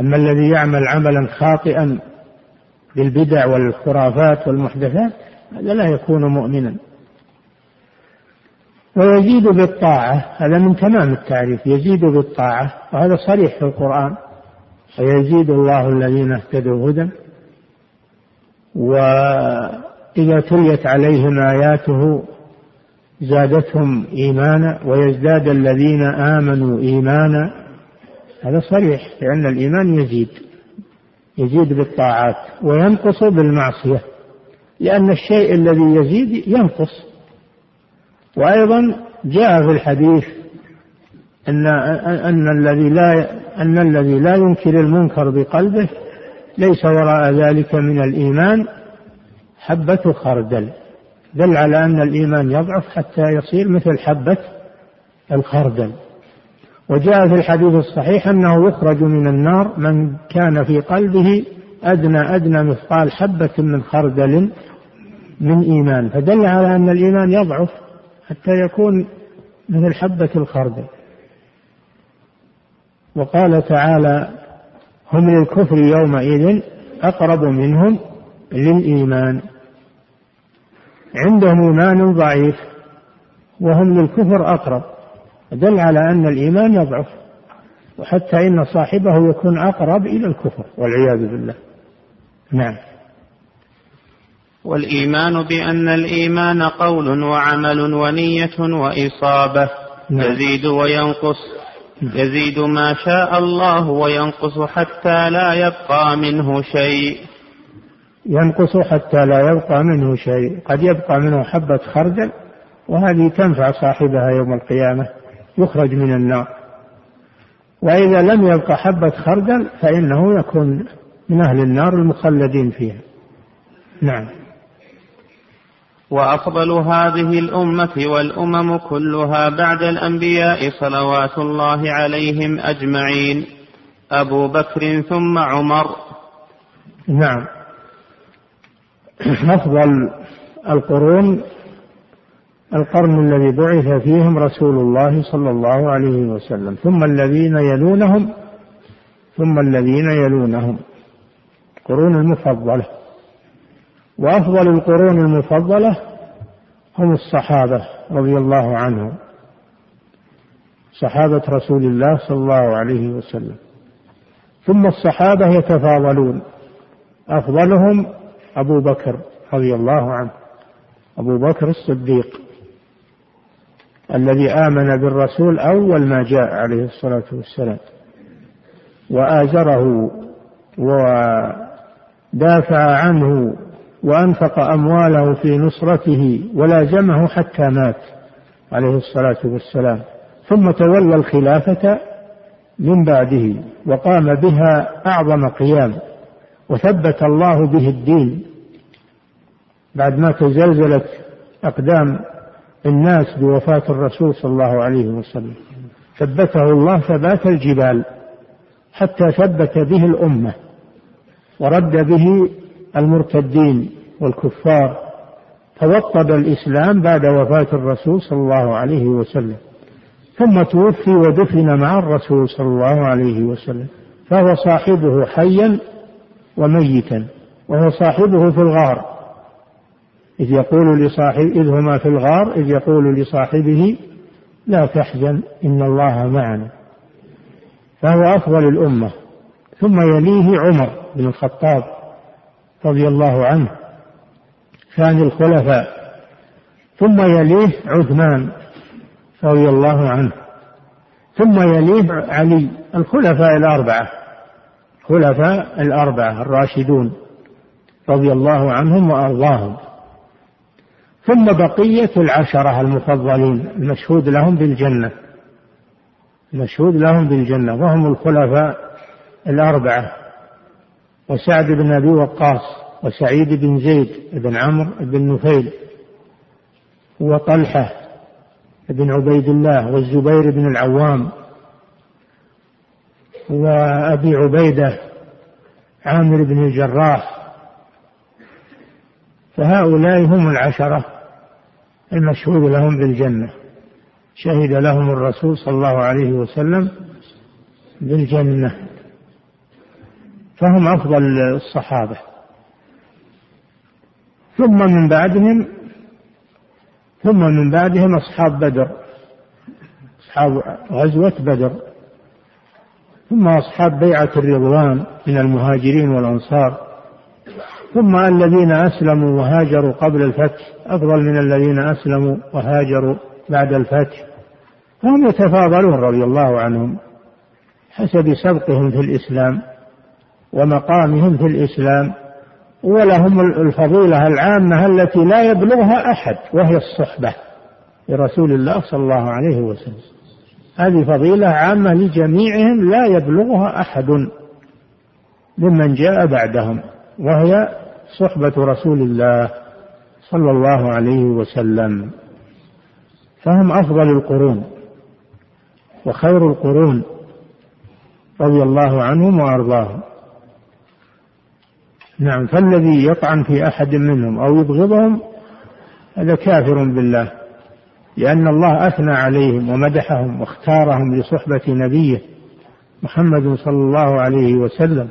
أما الذي يعمل عملا خاطئا بالبدع والخرافات والمحدثات هذا لا يكون مؤمنا. ويزيد بالطاعة هذا من تمام التعريف يزيد بالطاعة وهذا صريح في القرآن. ويزيد الله الذين اهتدوا هدى. وإذا تليت عليهم آياته زادتهم إيمانا ويزداد الذين آمنوا إيمانا. هذا صريح لأن الإيمان يزيد يزيد بالطاعات وينقص بالمعصية لأن الشيء الذي يزيد ينقص. وأيضا جاء في الحديث أن أن الذي لا أن الذي لا ينكر المنكر بقلبه ليس وراء ذلك من الإيمان حبة خردل. دل على أن الإيمان يضعف حتى يصير مثل حبة الخردل. وجاء في الحديث الصحيح أنه يخرج من النار من كان في قلبه أدنى أدنى مثقال حبة من خردل من إيمان. فدل على أن الإيمان يضعف حتى يكون مثل حبة الخردل. وقال تعالى هم للكفر يومئذ أقرب منهم للإيمان. عندهم إيمان ضعيف وهم للكفر أقرب دل على أن الإيمان يضعف وحتى إن صاحبه يكون أقرب إلى الكفر والعياذ بالله. نعم. والإيمان بأن الإيمان قول وعمل ونية وإصابة نعم. يزيد وينقص يزيد ما شاء الله وينقص حتى لا يبقى منه شيء. ينقص حتى لا يبقى منه شيء. قد يبقى منه حبة خردل وهذه تنفع صاحبها يوم القيامة يخرج من النار. وإذا لم يبقى حبة خردل فإنه يكون من أهل النار المخلدين فيها. نعم. وأفضل هذه الأمة والأمم كلها بعد الأنبياء صلوات الله عليهم أجمعين. أبو بكر ثم عمر. نعم. أفضل القرون القرن الذي بعث فيهم رسول الله صلى الله عليه وسلم ثم الذين يلونهم ثم الذين يلونهم. القرون المفضلة. وأفضل القرون المفضلة هم الصحابة رضي الله عنهم. صحابة رسول الله صلى الله عليه وسلم. ثم الصحابة يتفاضلون. أفضلهم أبو بكر رضي الله عنه. أبو بكر الصديق الذي آمن بالرسول أول ما جاء عليه الصلاة والسلام واجره ودافع عنه وأنفق أمواله في نصرته ولازمه حتى مات عليه الصلاة والسلام. ثم تولى الخلافة من بعده وقام بها أعظم قيام. وثبت الله به الدين بعد ما تزلزلت أقدام الناس بوفاة الرسول صلى الله عليه وسلم. ثبته الله ثبات الجبال حتى ثبت به الأمة ورد به المرتدين والكفار. توطد الإسلام بعد وفاة الرسول صلى الله عليه وسلم. ثم توفي ودفن مع الرسول صلى الله عليه وسلم. فهو صاحبه حيا وميتا وهو صاحبه في الغار. إذ يقول لصاحب إذ هما في الغار إذ يقول لصاحبه لا تحزن إن الله معنا. فهو أفضل الأمة. ثم يليه عمر بن الخطاب رضي الله عنه ثاني الخلفاء. ثم يليه عثمان رضي الله عنه. ثم يليه علي الخلفاء الأربعة. خلفاء الأربعة الراشدون رضي الله عنهم وأرضاهم. ثم بقية العشرة المفضلين المشهود لهم بالجنة. المشهود لهم بالجنة وهم الخلفاء الأربعة. وسعد بن أبي وقاص وسعيد بن زيد بن عمرو بن نفيل وطلحة بن عبيد الله والزبير بن العوام وأبي عبيدة عامر بن الجراح. فهؤلاء هم العشرة المشهود لهم بالجنة. شهد لهم الرسول صلى الله عليه وسلم بالجنة. فهم أفضل الصحابة. ثم من بعدهم ثم من بعدهم أصحاب بدر أصحاب غزوة بدر. ثم أصحاب بيعة الرضوان من المهاجرين والأنصار ثم الذين أسلموا وهاجروا قبل الفتح أفضل من الذين أسلموا وهاجروا بعد الفتح. هم يتفاضلون رضي الله عنهم حسب سبقهم في الإسلام ومقامهم في الإسلام ولهم الفضيلة العامة التي لا يبلغها أحد وهي الصحبة لرسول الله صلى الله عليه وسلم. هذه فضيلة عامة لجميعهم لا يبلغها أحد ممن جاء بعدهم وهي صحبة رسول الله صلى الله عليه وسلم. فهم أفضل القرون وخير القرون رضي الله عنهم وأرضاهم. نعم فالذي يطعن في أحد منهم أو يبغضهم هذا كافر بالله. لأن الله أثنى عليهم ومدحهم واختارهم لصحبة نبيه محمد صلى الله عليه وسلم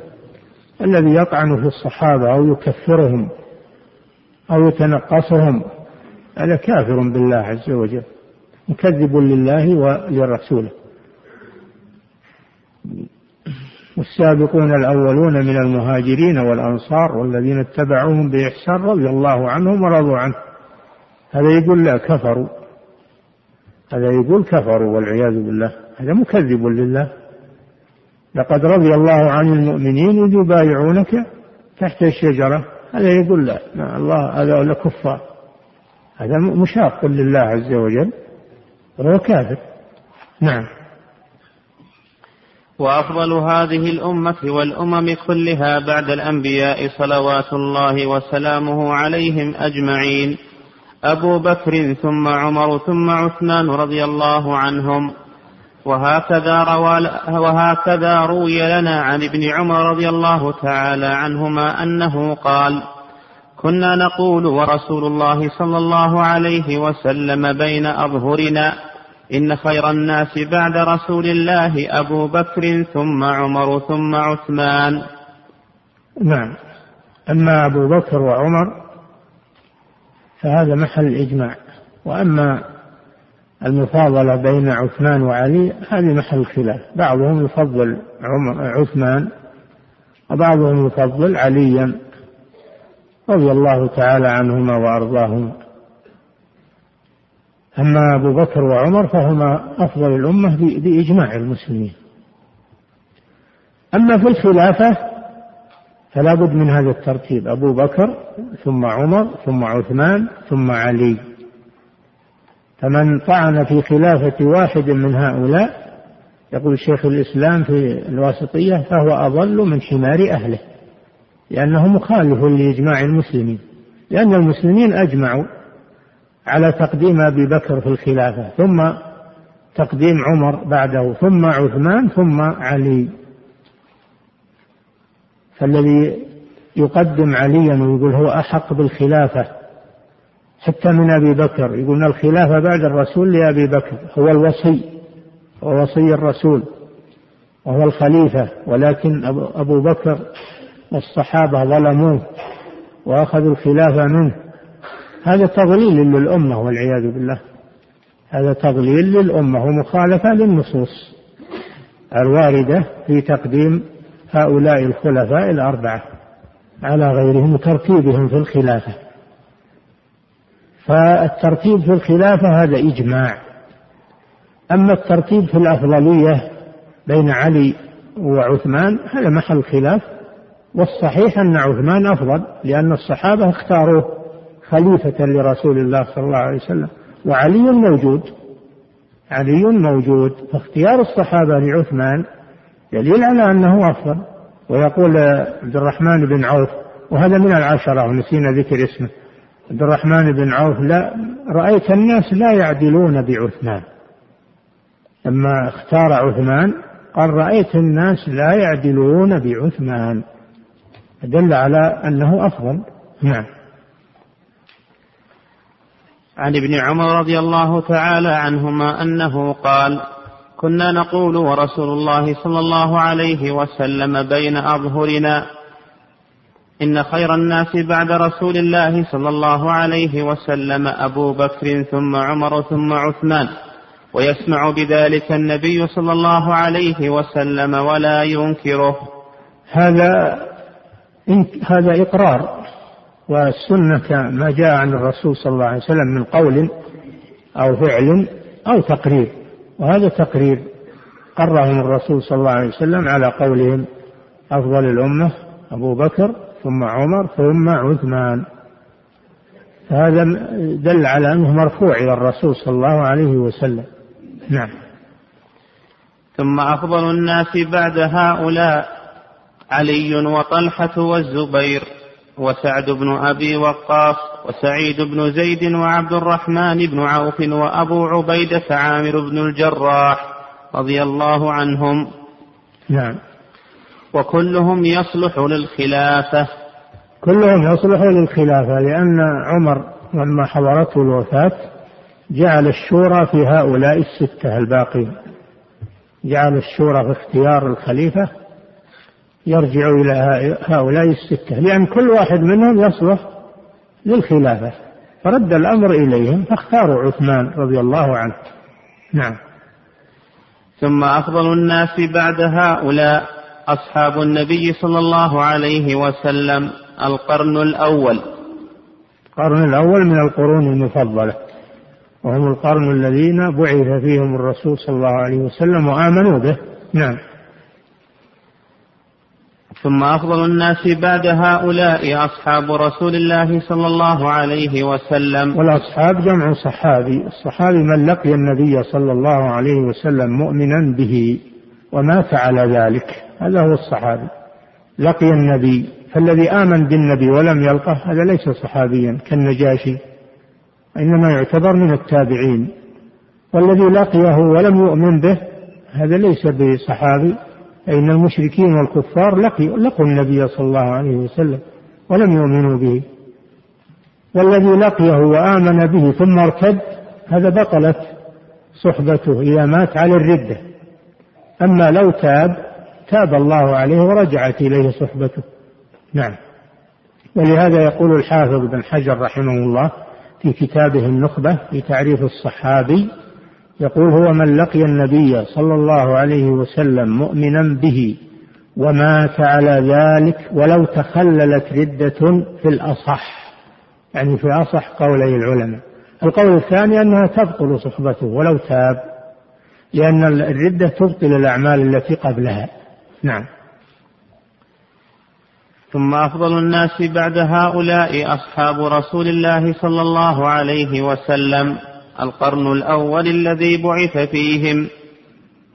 الذي يطعن في الصحابة أو يكفرهم أو يتنقصهم هذا كافر بالله عز وجل مكذب لله ولرسوله. والسابقون الأولون من المهاجرين والأنصار والذين اتبعوهم بإحسان رضي الله عنهم ورضوا عنه هذا يقول لا كفروا. هذا يقول كفروا والعياذ بالله. هذا مكذب لله. لقد رضي الله عن المؤمنين إذ يبايعونك تحت الشجرة. هذا يقول لا الله هذا كفار. هذا مشاق لله عز وجل. وهو كافر. نعم. وأفضل هذه الأمة والأمم كلها بعد الأنبياء صلوات الله وسلامه عليهم أجمعين. أبو بكر ثم عمر ثم عثمان رضي الله عنهم. وهكذا روى وهكذا روي لنا عن ابن عمر رضي الله تعالى عنهما أنه قال كنا نقول ورسول الله صلى الله عليه وسلم بين أظهرنا إن خير الناس بعد رسول الله أبو بكر ثم عمر ثم عثمان. نعم. أما أبو بكر وعمر فهذا محل الإجماع. وأما المفاضلة بين عثمان وعلي هذه محل خلاف بعضهم يفضل عثمان وبعضهم يفضل عليا رضي الله تعالى عنهما وأرضاهما أما أبو بكر وعمر فهما أفضل الأمة بإجماع المسلمين. أما في الخلافة فلا بد من هذا الترتيب أبو بكر ثم عمر ثم عثمان ثم علي. فمن طعن في خلافة واحد من هؤلاء يقول شيخ الإسلام في الواسطية فهو أضل من حمار أهله لأنه مخالف لإجماع المسلمين لأن المسلمين أجمعوا على تقديم أبي بكر في الخلافة ثم تقديم عمر بعده ثم عثمان ثم علي. فالذي يقدم عليا ويقول هو أحق بالخلافة حتى من أبي بكر. يقولون الخلافة بعد الرسول لأبي بكر هو الوصي هو وصي الرسول وهو الخليفة. ولكن أبو بكر والصحابة ظلموه وأخذوا الخلافة منه. هذا تضليل للأمة والعياذ بالله. هذا تضليل للأمة ومخالفة للنصوص الواردة في تقديم هؤلاء الخلفاء الأربعة على غيرهم وترتيبهم في الخلافة. فالترتيب في الخلافة هذا إجماع. أما الترتيب في الأفضلية بين علي وعثمان هذا محل خلاف. والصحيح أن عثمان أفضل لأن الصحابة اختاروه خليفة لرسول الله صلى الله عليه وسلم. وعلي موجود. علي موجود. فاختيار الصحابة لعثمان دليل على أنه أفضل. ويقول عبد الرحمن بن عوف وهذا من العشرة ونسينا ذكر اسمه. عبد الرحمن بن عوف لا رأيت الناس لا يعدلون بعثمان. لما اختار عثمان قال رأيت الناس لا يعدلون بعثمان. دل على أنه أفضل. نعم. عن ابن عمر رضي الله تعالى عنهما أنه قال كنا نقول ورسول الله صلى الله عليه وسلم بين أظهرنا إن خير الناس بعد رسول الله صلى الله عليه وسلم أبو بكر ثم عمر ثم عثمان ويسمع بذلك النبي صلى الله عليه وسلم ولا ينكره. هذا هذا إقرار والسنة ما جاء عن الرسول صلى الله عليه وسلم من قول أو فعل أو تقرير. وهذا تقرير قرهم الرسول صلى الله عليه وسلم على قولهم أفضل الأمة أبو بكر ثم عمر ثم عثمان. فهذا دل على أنه مرفوع إلى الرسول صلى الله عليه وسلم. نعم. ثم أفضل الناس بعد هؤلاء علي وطلحة والزبير وسعد بن أبي وقاص وسعيد بن زيد وعبد الرحمن بن عوف وأبو عبيدة عامر بن الجراح رضي الله عنهم. نعم. وكلهم يصلح للخلافة. كلهم يصلح للخلافة لأن عمر لما حضرته الوفاة جعل الشورى في هؤلاء الستة الباقين. جعل الشورى في اختيار الخليفة يرجع إلى هؤلاء الستة لأن كل واحد منهم يصلح للخلافة. فرد الأمر إليهم فاختاروا عثمان رضي الله عنه. نعم. ثم أفضل الناس بعد هؤلاء أصحاب النبي صلى الله عليه وسلم القرن الأول. القرن الأول من القرون المفضلة. وهم القرن الذين بعث فيهم الرسول صلى الله عليه وسلم وآمنوا به. نعم. ثم أفضل الناس بعد هؤلاء أصحاب رسول الله صلى الله عليه وسلم. والأصحاب جمع صحابي. الصحابي من لقي النبي صلى الله عليه وسلم مؤمنا به ومات على ذلك. هذا هو الصحابي. لقي النبي. فالذي آمن بالنبي ولم يلقه هذا ليس صحابيا كالنجاشي إنما يعتبر من التابعين. والذي لقيه ولم يؤمن به هذا ليس بصحابي. فإن المشركين والكفار لقوا لقوا النبي صلى الله عليه وسلم ولم يؤمنوا به. والذي لقيه وآمن به ثم ارتد هذا بطلت صحبته إذا مات على الردة. أما لو تاب تاب الله عليه ورجعت إليه صحبته. نعم. ولهذا يقول الحافظ بن حجر رحمه الله في كتابه النخبة في تعريف الصحابي يقول هو من لقي النبي صلى الله عليه وسلم مؤمنا به ومات على ذلك ولو تخللت ردة في الأصح. يعني في أصح قولي العلماء. القول الثاني أنها تبطل صحبته ولو تاب لأن الردة تبطل الأعمال التي قبلها. نعم. ثم أفضل الناس بعد هؤلاء أصحاب رسول الله صلى الله عليه وسلم. القرن الأول الذي بعث فيهم.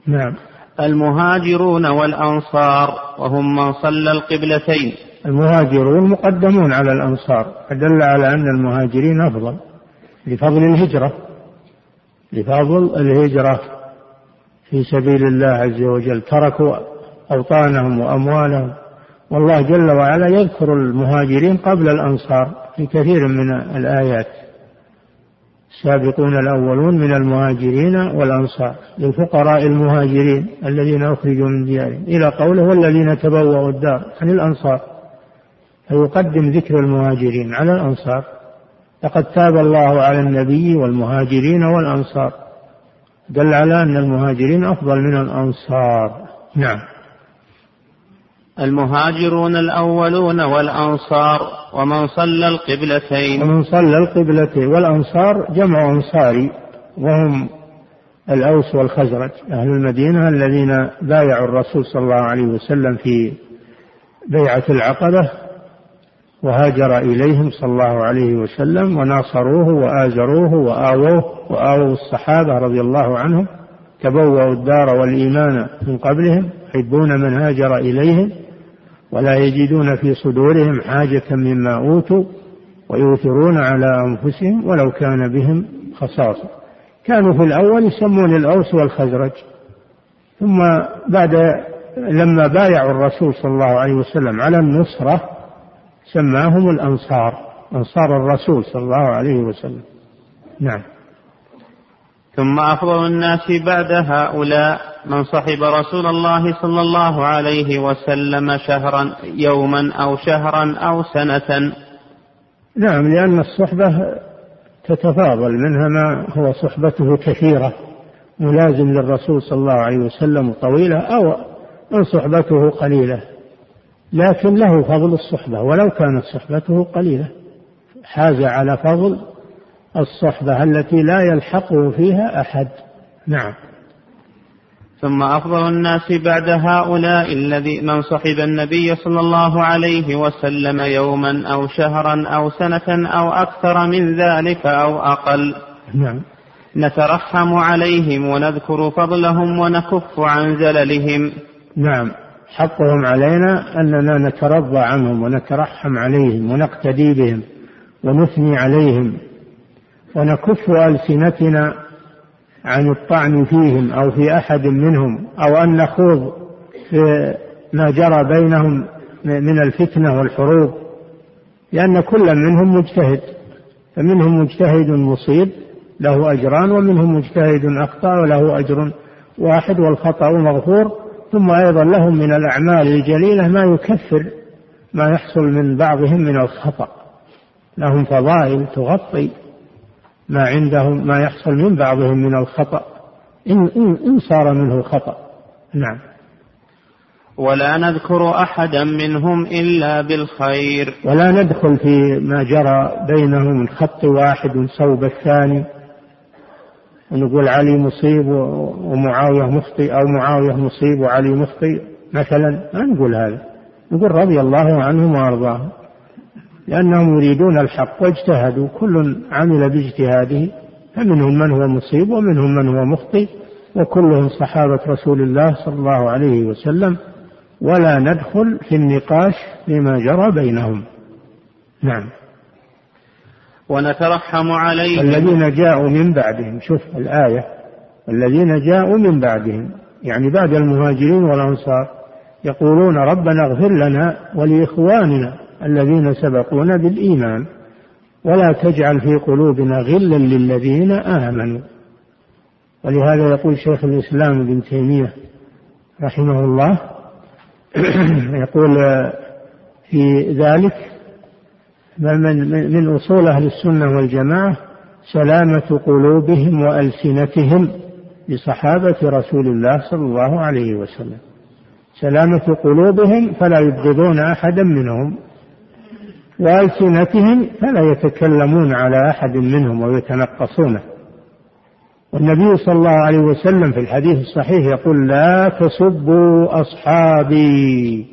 نعم. المهاجرون والأنصار وهم من صلى القبلتين. المهاجرون مقدمون على الأنصار فدل على أن المهاجرين أفضل لفضل الهجرة. لفضل الهجرة في سبيل الله عز وجل. تركوا أوطانهم وأموالهم. والله جل وعلا يذكر المهاجرين قبل الأنصار في كثير من الآيات. السابقون الأولون من المهاجرين والأنصار للفقراء المهاجرين الذين أخرجوا من ديارهم. إلى قوله والذين تبوأوا الدار عن الأنصار. فيقدم ذكر المهاجرين على الأنصار. لقد تاب الله على النبي والمهاجرين والأنصار. دل على أن المهاجرين أفضل من الأنصار. نعم. المهاجرون الأولون والأنصار ومن صلى القبلتين. ومن صلى القبلتين والأنصار جمع أنصاري وهم الأوس والخزرج أهل المدينة الذين بايعوا الرسول صلى الله عليه وسلم في بيعة العقبة وهاجر إليهم صلى الله عليه وسلم وناصروه وآزروه وآووه وآووا الصحابة رضي الله عنهم تبوأوا الدار والإيمان من قبلهم يحبون من هاجر إليهم. ولا يجدون في صدورهم حاجة مما أوتوا ويؤثرون على أنفسهم ولو كان بهم خصاصة. كانوا في الأول يسمون الأوس والخزرج ثم بعد لما بايعوا الرسول صلى الله عليه وسلم على النصرة سماهم الأنصار أنصار الرسول صلى الله عليه وسلم. نعم. ثم أفضل الناس بعد هؤلاء. من صحب رسول الله صلى الله عليه وسلم شهرا يوما أو شهرا أو سنة. نعم لأن الصحبة تتفاضل منها ما هو صحبته كثيرة ملازم للرسول صلى الله عليه وسلم طويلة أو من صحبته قليلة. لكن له فضل الصحبة ولو كانت صحبته قليلة. حاز على فضل الصحبة التي لا يلحقه فيها أحد. نعم. ثم أفضل الناس بعد هؤلاء الذي من صحب النبي صلى الله عليه وسلم يوما أو شهرا أو سنة أو أكثر من ذلك أو أقل. نعم. نترحم عليهم ونذكر فضلهم ونكف عن زللهم. نعم. حقهم علينا أننا نترضى عنهم ونترحم عليهم ونقتدي بهم ونثني عليهم ونكف ألسنتنا عن الطعن فيهم أو في أحد منهم أو أن نخوض في ما جرى بينهم من الفتنة والحروب لأن كل منهم مجتهد فمنهم مجتهد مصيب له أجران ومنهم مجتهد أخطأ وله أجر واحد والخطأ مغفور ثم أيضا لهم من الأعمال الجليلة ما يكفر ما يحصل من بعضهم من الخطأ لهم فضائل تغطي ما عندهم ما يحصل من بعضهم من الخطأ. إن, إن, إن صار منه خطأ. نعم. ولا نذكر أحدا منهم إلا بالخير. ولا ندخل في ما جرى بينهم من خط واحد صوب الثاني. ونقول علي مصيب ومعاوية مخطئ أو معاوية مصيب وعلي مخطئ. مثلا ما نقول هذا. نقول رضي الله عنهم وأرضاهم. لأنهم يريدون الحق واجتهدوا. كل عمل باجتهاده فمنهم من هو مصيب ومنهم من هو مخطئ وكلهم صحابة رسول الله صلى الله عليه وسلم. ولا ندخل في النقاش فيما جرى بينهم. نعم. ونترحم عليهم. الذين جاءوا من بعدهم. شوف الآية. الذين جاءوا من بعدهم. يعني بعد المهاجرين والأنصار. يقولون ربنا اغفر لنا ولإخواننا. الذين سبقونا بالإيمان. ولا تجعل في قلوبنا غلا للذين آمنوا. ولهذا يقول شيخ الإسلام ابن تيمية رحمه الله (clears throat) يقول في ذلك من من أصول أهل السنة والجماعة سلامة قلوبهم وألسنتهم بصحابة رسول الله صلى الله عليه وسلم. سلامة قلوبهم فلا يبغضون أحدا منهم. وألسنتهم فلا يتكلمون على أحد منهم ويتنقصونه. والنبي صلى الله عليه وسلم في الحديث الصحيح يقول لا تسبوا أصحابي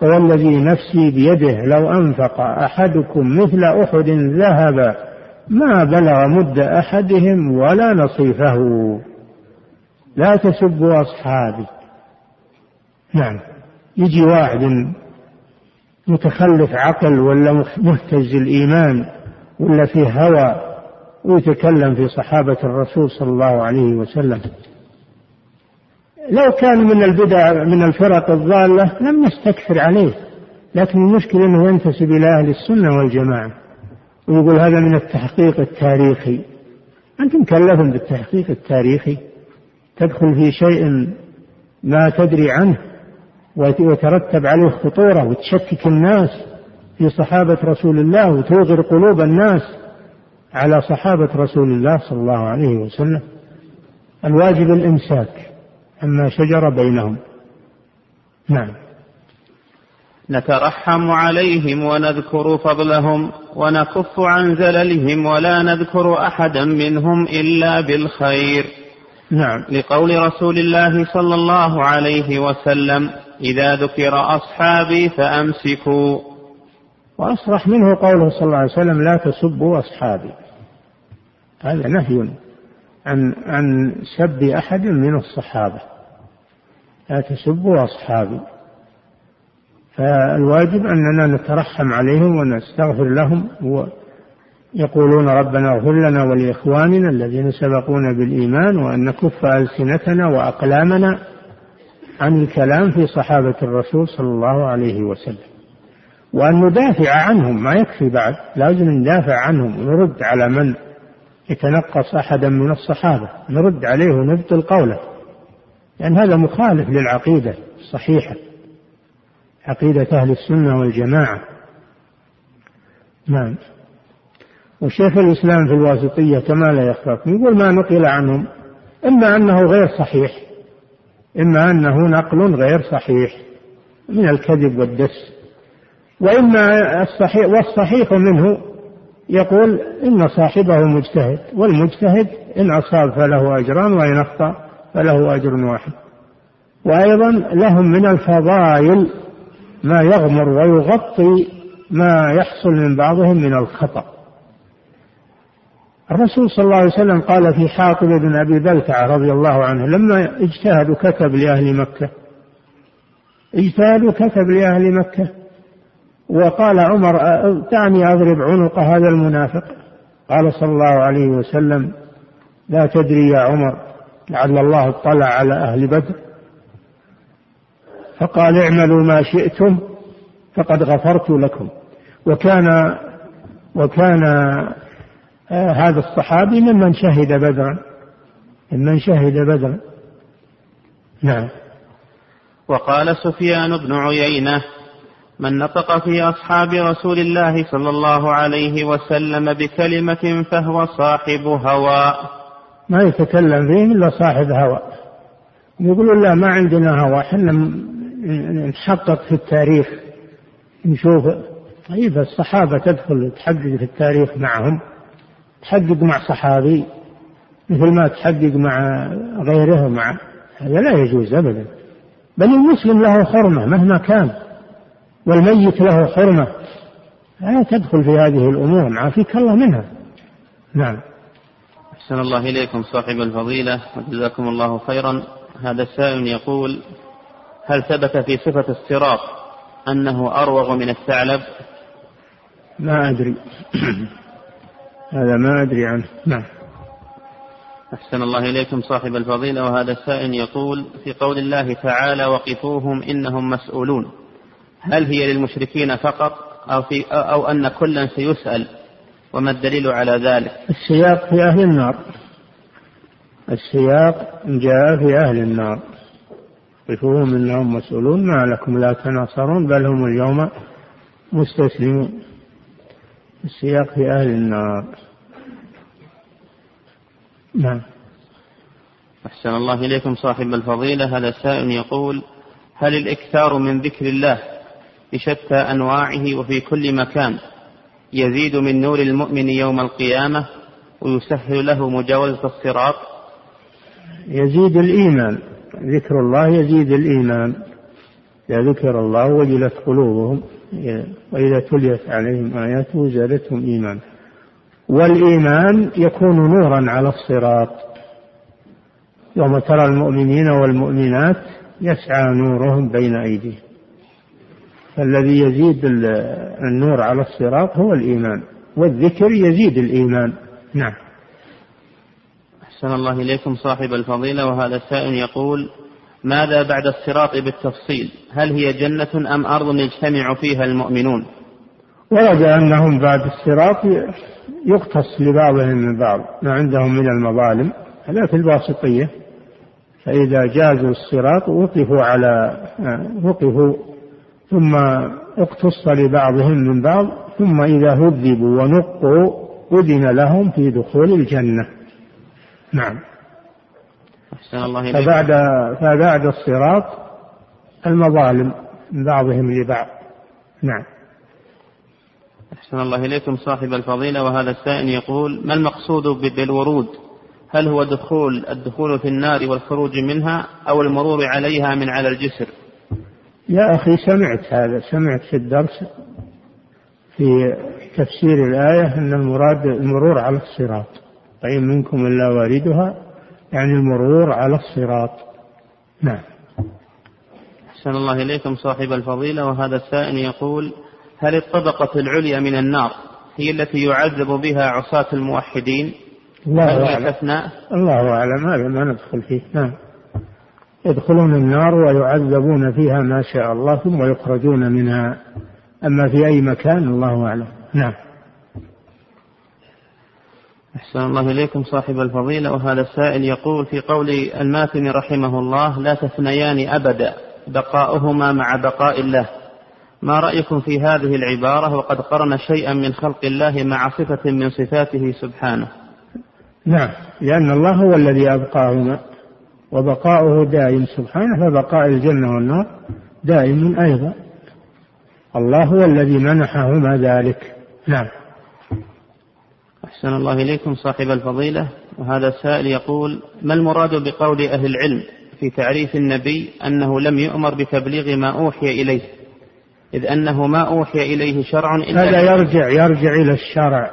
فوالذي نفسي بيده لو أنفق أحدكم مثل أحد ذهب ما بلغ مد أحدهم ولا نصيفه. لا تسبوا أصحابي. نعم يجي واحد متخلف عقل ولا مهتز الإيمان ولا فيه هوى ويتكلم في صحابة الرسول صلى الله عليه وسلم. لو كان من البدع من الفرق الضالة لم نستكثر عليه لكن المشكلة أنه ينتسب إلى أهل السنة والجماعة. ويقول هذا من التحقيق التاريخي. أنت مكلف بالتحقيق التاريخي. تدخل في شيء ما تدري عنه. ويترتب عليه خطورة وتشكك الناس في صحابة رسول الله وتوغر قلوب الناس على صحابة رسول الله صلى الله عليه وسلم. الواجب الإمساك عما شجر بينهم. نعم. نترحم عليهم ونذكر فضلهم ونكف عن زللهم ولا نذكر أحدا منهم إلا بالخير. نعم. لقول رسول الله صلى الله عليه وسلم إذا ذكر أصحابي فأمسكوا. وأصرح منه قوله صلى الله عليه وسلم لا تسبوا أصحابي. هذا نهي عن عن سب أحد من الصحابة. لا تسبوا أصحابي. فالواجب أننا نترحم عليهم ونستغفر لهم يقولون ربنا اغفر لنا ولإخواننا الذين سبقونا بالإيمان وأن نكف ألسنتنا وأقلامنا عن الكلام في صحابة الرسول صلى الله عليه وسلم وأن ندافع عنهم ما يكفي بعد لازم ندافع عنهم ونرد على من يتنقص أحدا من الصحابة نرد عليه ونبطل قوله لأن هذا مخالف للعقيدة الصحيحة عقيدة أهل السنة والجماعة. نعم. وشيخ الإسلام في الواسطية كما لا يخفى يقول ما نقل عنهم إما أنه غير صحيح إما أنه نقل غير صحيح من الكذب والدس وإما الصحيح والصحيح منه يقول إن صاحبه مجتهد والمجتهد إن أصاب فله أجران وإن أخطأ فله أجر واحد. وأيضا لهم من الفضائل ما يغمر ويغطي ما يحصل من بعضهم من الخطأ. الرسول صلى الله عليه وسلم قال في حاطب بن أبي بلتعة رضي الله عنه لما اجتهد كتب لأهل مكة. اجتهد وكتب لأهل مكة. وقال عمر دعني أضرب عنق هذا المنافق. قال صلى الله عليه وسلم لا تدري يا عمر لعل الله اطلع على أهل بدر. فقال اعملوا ما شئتم فقد غفرت لكم. وكان وكان هذا الصحابي ممن شهد بدرا. ممن شهد بدرا. نعم. وقال سفيان بن عيينة من نطق في أصحاب رسول الله صلى الله عليه وسلم بكلمة فهو صاحب هوى. ما يتكلم فيه إلا صاحب هوى. يقولون لا ما عندنا هوى. إحنا نحقق في التاريخ نشوف. طيب الصحابة تدخل تحقق في التاريخ معهم. تحقق مع صحابي مثل ما تحقق مع غيره مع هذا لا يجوز أبدا. بل المسلم له حرمة مهما كان والميت له حرمة. لا تدخل في هذه الأمور عافيك الله منها. نعم. أحسن الله إليكم صاحب الفضيلة وجزاكم الله خيرا. هذا السائل يقول هل ثبت في صفة الصراط أنه أروغ من الثعلب؟ ما أدري. هذا ما أدري عنه. نعم. أحسن الله إليكم صاحب الفضيلة وهذا السائل يقول في قول الله تعالى وقفوهم إنهم مسؤولون. هل هي للمشركين فقط أو, في أو أن كلا سيسأل؟ وما الدليل على ذلك؟ السياق في أهل النار. السياق جاء في أهل النار. قفوهم إنهم مسؤولون ما لكم لا تناصرون بل هم اليوم مستسلمون. السياق في أهل النار. نعم. أحسن الله إليكم صاحب الفضيلة. هذا سائل يقول هل الإكثار من ذكر الله بشتى أنواعه وفي كل مكان يزيد من نور المؤمن يوم القيامة ويسهل له مجاوزة الصراط؟ يزيد الإيمان. ذكر الله يزيد الإيمان. إذا ذكر الله وجلت قلوبهم. وإذا تليت عليهم آياته زادتهم إيمانا. والإيمان يكون نورا على الصراط. يوم ترى المؤمنين والمؤمنات يسعى نورهم بين أيديهم. فالذي يزيد النور على الصراط هو الإيمان والذكر يزيد الإيمان. نعم. أحسن الله إليكم صاحب الفضيلة وهذا السائل يقول ماذا بعد الصراط بالتفصيل؟ هل هي جنة أم أرض يجتمع فيها المؤمنون؟ ورد أنهم بعد الصراط يقتص لبعضهم من بعض ما عندهم من المظالم هذا في الواسطية. فإذا جازوا الصراط وقفوا على وقفوا ثم اقتص لبعضهم من بعض ثم إذا هذبوا ونقوا أذن لهم في دخول الجنة. نعم. أحسن الله فبعد فبعد الصراط المظالم من بعضهم لبعض. نعم. أحسن الله إليكم صاحب الفضيلة وهذا السائل يقول ما المقصود بالورود؟ هل هو دخول الدخول في النار والخروج منها أو المرور عليها من على الجسر؟ يا أخي سمعت هذا سمعت في الدرس في تفسير الآية أن المراد المرور على الصراط. وإن منكم إلا واردها؟ يعني المرور على الصراط. نعم. أحسن الله إليكم صاحب الفضيلة وهذا السائل يقول هل الطبقة العليا من النار هي التي يعذب بها عصاة الموحدين؟ الله أعلم. الله أعلم هذا ما ندخل فيه. نعم. يدخلون النار ويعذبون فيها ما شاء الله ثم يخرجون منها. أما في أي مكان الله أعلم. نعم. أحسن الله إليكم صاحب الفضيلة. وهذا السائل يقول في قول الماثن رحمه الله لا تثنيان أبدا بقاؤهما مع بقاء الله. ما رأيكم في هذه العبارة؟ وقد قرن شيئا من خلق الله مع صفة من صفاته سبحانه. نعم لأن الله هو الذي أبقاهما وبقاؤه دائم سبحانه فبقاء الجنة والنار دائم أيضا. الله هو الذي منحهما ذلك. نعم. أحسن الله إليكم صاحب الفضيلة. وهذا السائل يقول ما المراد بقول أهل العلم في تعريف النبي أنه لم يؤمر بتبليغ ما أوحي إليه؟ إذ أنه ما أوحي إليه شرع إلا هذا يرجع يرجع إلى الشرع.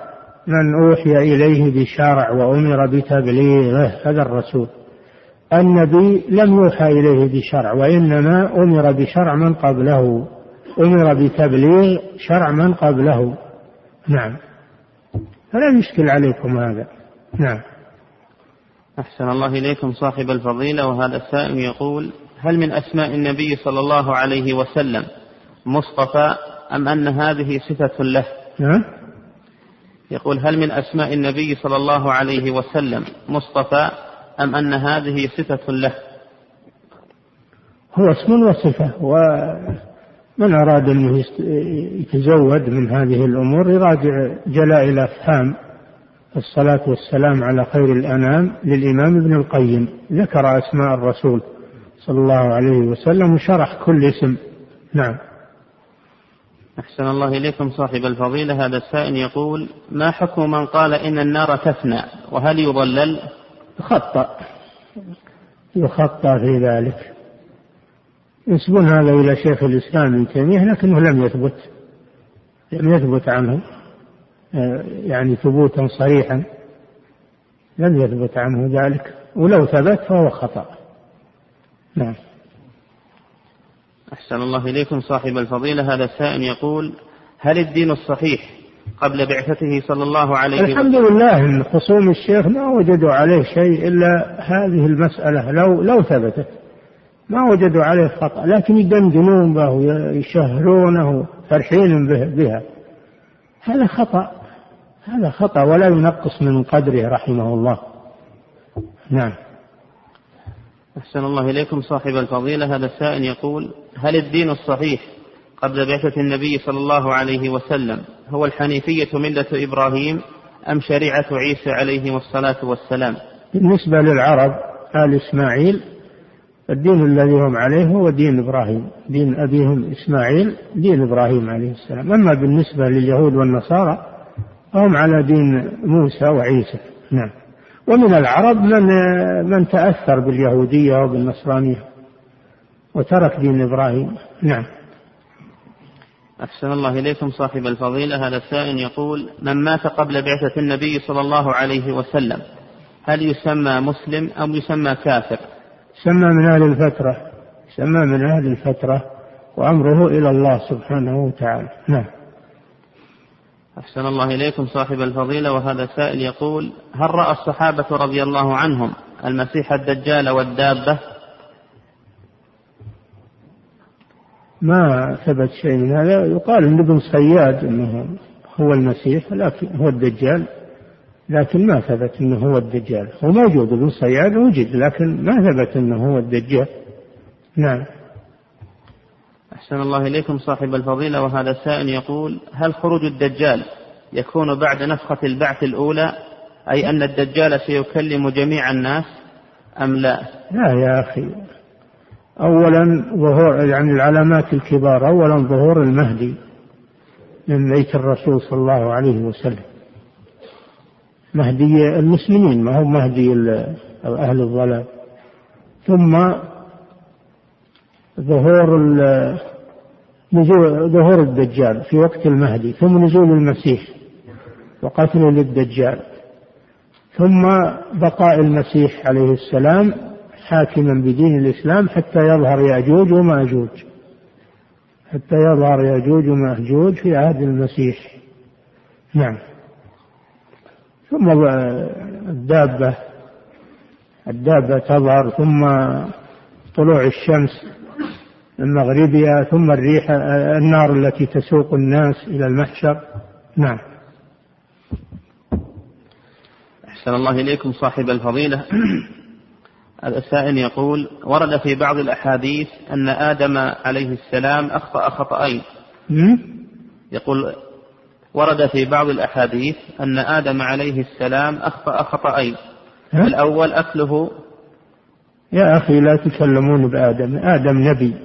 من أوحي إليه بشرع وأمر بتبليغه هذا الرسول. النبي لم يوحى إليه بشرع وإنما أمر بشرع من قبله. أمر بتبليغ شرع من قبله. نعم. فلا يشكل عليكم هذا. نعم. أحسن الله إليكم صاحب الفضيلة وهذا السائل يقول هل من أسماء النبي صلى الله عليه وسلم مصطفى أم أن هذه صفة له؟ نعم. يقول هل من أسماء النبي صلى الله عليه وسلم مصطفى أم أن هذه صفة له؟ هو اسم وصفة ومن أراد أن يتزود من هذه الأمور يراجع جلائل الأفهام الصلاة والسلام على خير الأنام للإمام ابن القيم. ذكر أسماء الرسول صلى الله عليه وسلم وشرح كل اسم. نعم. أحسن الله إليكم صاحب الفضيلة. هذا السائل يقول ما حكم من قال إن النار تفنى وهل يضلل؟ خطأ يخطأ في ذلك. ينسبون هذا إلى شيخ الإسلام ابن تيمية لكنه لم يثبت لم يثبت عنه آه، يعني ثبوتا صريحا لم يثبت عنه ذلك ولو ثبت فهو خطأ. نعم. أحسن الله إليكم صاحب الفضيلة هذا السائل يقول هل الدين الصحيح قبل بعثته صلى الله عليه وسلم؟ الحمد لله إن خصوم الشيخ ما وجدوا عليه شيء إلا هذه المسألة لو لو ثبتت. ما وجدوا عليه خطأ لكن يدندنون به ويشهرونه فرحين به بها. هذا خطأ هذا خطأ ولا ينقص من قدره رحمه الله. نعم. أحسن الله إليكم صاحب الفضيلة. هذا السائل يقول هل الدين الصحيح قبل بعثة النبي صلى الله عليه وسلم هو الحنيفية ملة إبراهيم أم شريعة عيسى عليه الصلاة والسلام؟ بالنسبة للعرب آل إسماعيل الدين الذي هم عليه هو دين إبراهيم دين أبيهم إسماعيل دين إبراهيم عليه السلام. أما بالنسبة لليهود والنصارى فهم على دين موسى وعيسى. نعم. ومن العرب من من تأثر باليهودية وبالنصرانية وترك دين إبراهيم. نعم. أحسن الله إليكم صاحب الفضيلة. هذا السائل يقول من مات قبل بعثة النبي صلى الله عليه وسلم هل يسمى مسلم أم يسمى كافر؟ سمى من أهل الفترة سمى من أهل الفترة وأمره إلى الله سبحانه وتعالى. نعم. أحسن الله إليكم صاحب الفضيلة وهذا سائل يقول هل رأى الصحابة رضي الله عنهم المسيح الدجال والدابة؟ ما ثبت شيء من هذا. يقال إن ابن صياد إنه هو المسيح لكن هو الدجال. لكن ما ثبت إنه هو الدجال. هو موجود ابن صياد وجد لكن ما ثبت إنه هو الدجال. نعم. أحسن الله إليكم صاحب الفضيلة وهذا السائل يقول هل خروج الدجال يكون بعد نفخة البعث الأولى؟ أي أن الدجال سيكلم جميع الناس أم لا؟ لا يا أخي. أولا ظهور يعني العلامات الكبار أولا ظهور المهدي من بيت الرسول صلى الله عليه وسلم. مهدي المسلمين ما هو مهدي أهل الضلال. ثم ظهور نزول ظهور الدجال في وقت المهدي ثم نزول المسيح وقتله للدجال. ثم بقاء المسيح عليه السلام حاكما بدين الإسلام حتى يظهر يأجوج ومأجوج حتى يظهر يأجوج ومأجوج في عهد المسيح. نعم. ثم الدابة. الدابة تظهر ثم طلوع الشمس من مغربها ثم الريح النار التي تسوق الناس إلى المحشر. نعم. أحسن الله إليكم صاحب الفضيلة. السائل يقول ورد في بعض الأحاديث أن آدم عليه السلام أخطأ خطأين. يقول ورد في بعض الأحاديث أن آدم عليه السلام أخطأ خطأين. الأول أكله يا أخي لا تكلمون بآدم. آدم نبي.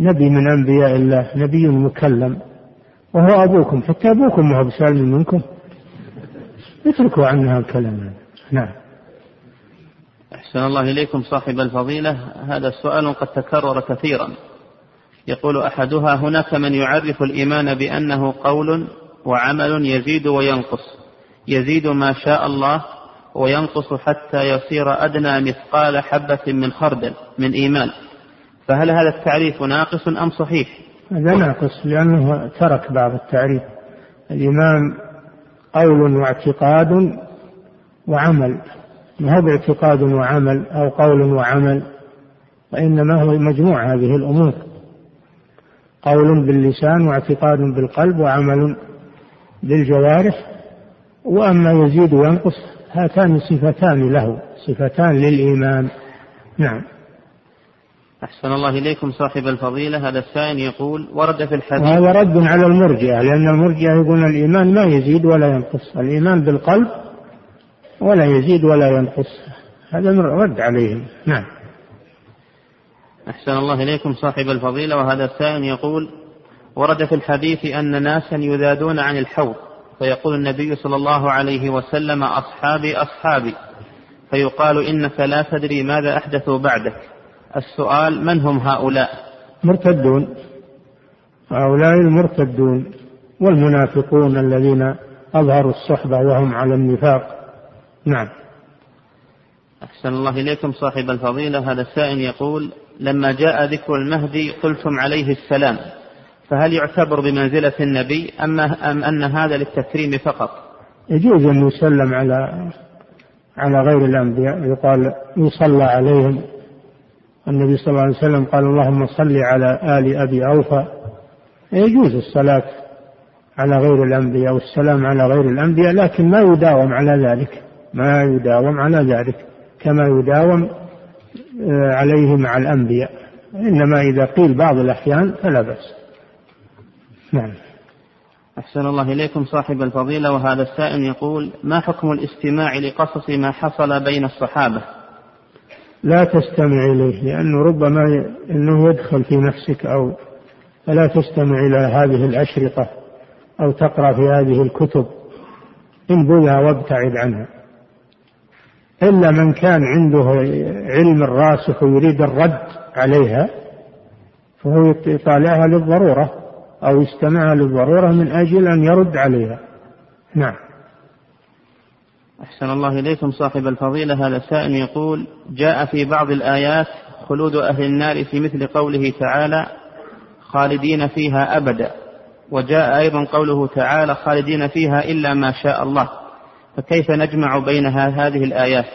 نبي من أنبياء الله نبي مكلم. وهو أبوكم. حتى أبوكم ما هو بسالم منكم. اتركوا عنها الكلام نعم. أحسن الله إليكم صاحب الفضيلة. هذا السؤال قد تكرر كثيرا. يقول أحدها هناك من يعرف الإيمان بأنه قول وعمل يزيد وينقص. يزيد ما شاء الله وينقص حتى يصير أدنى مثقال حبة من خردل من إيمان. فهل هذا التعريف ناقص أم صحيح؟ هذا ناقص لأنه ترك بعض التعريف. الإيمان قول واعتقاد وعمل. ما هو باعتقاد وعمل أو قول وعمل؟ وإنما هو مجموع هذه الأمور. قول باللسان واعتقاد بالقلب وعمل بالجوارح وأما يزيد وينقص هاتان صفتان له صفتان للإيمان. نعم. أحسن الله إليكم صاحب الفضيلة. هذا السائل يقول ورد في الحديث وهذا رد على المرجئة لأن المرجئة يقولون الإيمان ما يزيد ولا ينقص الإيمان بالقلب ولا يزيد ولا ينقص. هذا رد عليهم. نعم. أحسن الله إليكم صاحب الفضيلة. وهذا السائل يقول ورد في الحديث أن ناسا يذادون عن الحوض فيقول النبي صلى الله عليه وسلم أصحابي أصحابي. فيقال إنك لا تدري ماذا أحدثوا بعدك. السؤال من هم هؤلاء؟ مرتدون. هؤلاء المرتدون والمنافقون الذين أظهروا الصحبة وهم على النفاق. نعم. أحسن الله إليكم صاحب الفضيلة. هذا السائل يقول لما جاء ذكر المهدي قلتم عليه السلام. فهل يعتبر بمنزلة النبي أم, أم أن هذا للتكريم فقط؟ يجوز أن يسلم على على غير الأنبياء يقال يصلى عليهم. النبي صلى الله عليه وسلم قال اللهم صل على آل أبي أوفى. يجوز الصلاة على غير الأنبياء والسلام على غير الأنبياء لكن ما يداوم على ذلك ما يداوم على ذلك كما يداوم آه، عليه مع الأنبياء. إنما إذا قيل بعض الأحيان فلا بأس. نعم. أحسن الله إليكم صاحب الفضيلة وهذا السائل يقول ما حكم الاستماع لقصص ما حصل بين الصحابة؟ لا تستمع إليه لأنه ربما أنه يدخل في نفسك أو فلا تستمع إلى هذه الأشرطة أو تقرأ في هذه الكتب. انبذها وابتعد عنها. إلا من كان عنده علم راسخ ويريد الرد عليها فهو يطالعها للضرورة. أو يستمعها للضرورة من أجل أن يرد عليها. نعم. أحسن الله إليكم صاحب الفضيلة. هذا سائل يقول جاء في بعض الآيات خلود أهل النار في مثل قوله تعالى خالدين فيها أبدا وجاء أيضا قوله تعالى خالدين فيها إلا ما شاء الله. فكيف نجمع بين هذه الآيات؟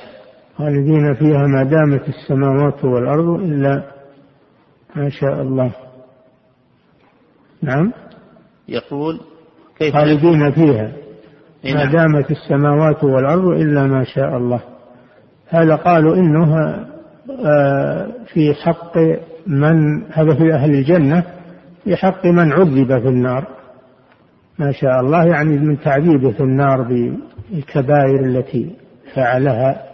خالدين فيها ما دامت السماوات والأرض إلا ما شاء الله. نعم. يقول كيف خالدين فيها. ما. دامت السماوات والأرض إلا ما شاء الله. هذا قالوا إنه آه، في حق من هذا في أهل الجنة في حق من عذب في النار. ما شاء الله يعني من تعذيبه في النار بالكبائر التي فعلها.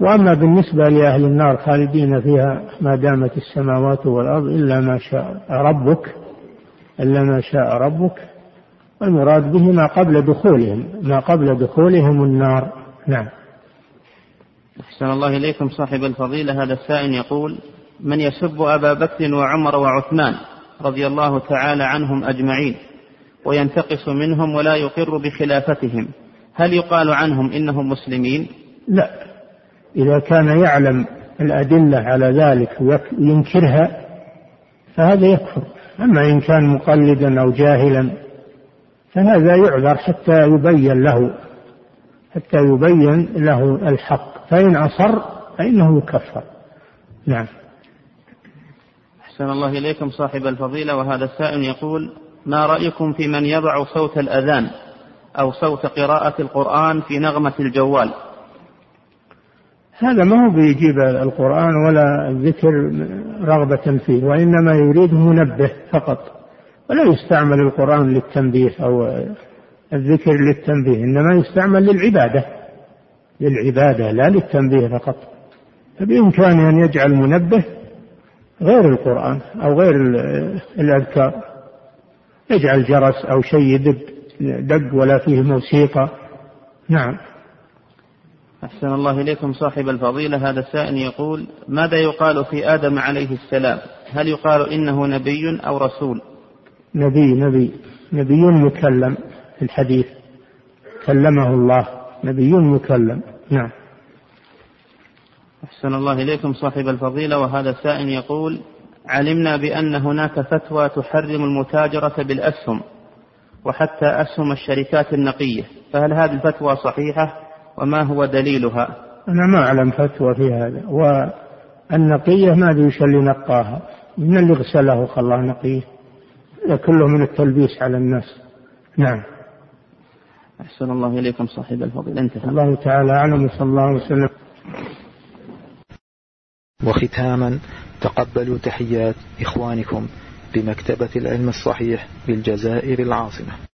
وأما بالنسبة لأهل النار خالدين فيها ما دامت السماوات والأرض إلا ما شاء ربك إلا ما شاء ربك والمراد به ما قبل دخولهم ما قبل دخولهم النار. نعم. أحسن الله إليكم صاحب الفضيلة. هذا السائل يقول من يسب أبا بكر وعمر وعثمان رضي الله تعالى عنهم أجمعين وينتقص منهم ولا يقر بخلافتهم هل يقال عنهم إنهم مسلمين؟ لا. إذا كان يعلم الأدلة على ذلك وينكرها فهذا يكفر. أما إن كان مقلدا أو جاهلا فهذا يعذر حتى يبين له حتى يبين له الحق فإن أصر فإنه يكفر نعم. أحسن الله إليكم صاحب الفضيلة وهذا السائل يقول ما رأيكم في من يضع صوت الأذان أو صوت قراءة القرآن في نغمة الجوال؟ هذا ما هو بيجيب القرآن ولا الذكر رغبة فيه وإنما يريد منبه فقط ولا يستعمل القرآن للتنبيه أو الذكر للتنبيه إنما يستعمل للعبادة للعبادة لا للتنبيه فقط. فبإمكانه أن يجعل منبه غير القرآن أو غير الأذكار. يجعل جرس أو شيء يدق دق ولا فيه موسيقى. نعم. أحسن الله إليكم صاحب الفضيلة. هذا السائل يقول ماذا يقال في آدم عليه السلام؟ هل يقال إنه نبي أو رسول؟ نبي نبي نبي مكلم في الحديث. كلمه الله. نبي مكلم. نعم. أحسن الله إليكم صاحب الفضيلة. وهذا السائل يقول علمنا بأن هناك فتوى تحرم المتاجرة بالأسهم وحتى أسهم الشركات النقية. فهل هذه الفتوى صحيحة؟ وما هو دليلها؟ أنا ما أعلم فتوى في هذا. والنقية ما أدري وش اللي نقاها. من اللي غسله وخلاه نقيه؟ هذا كله من التلبيس على الناس. نعم. أحسن الله إليكم صاحب الفضيلة انتهى. الله تعالى أعلم وصلى الله وسلم. وختاما تقبلوا تحيات إخوانكم بمكتبة العلم الصحيح بالجزائر العاصمة.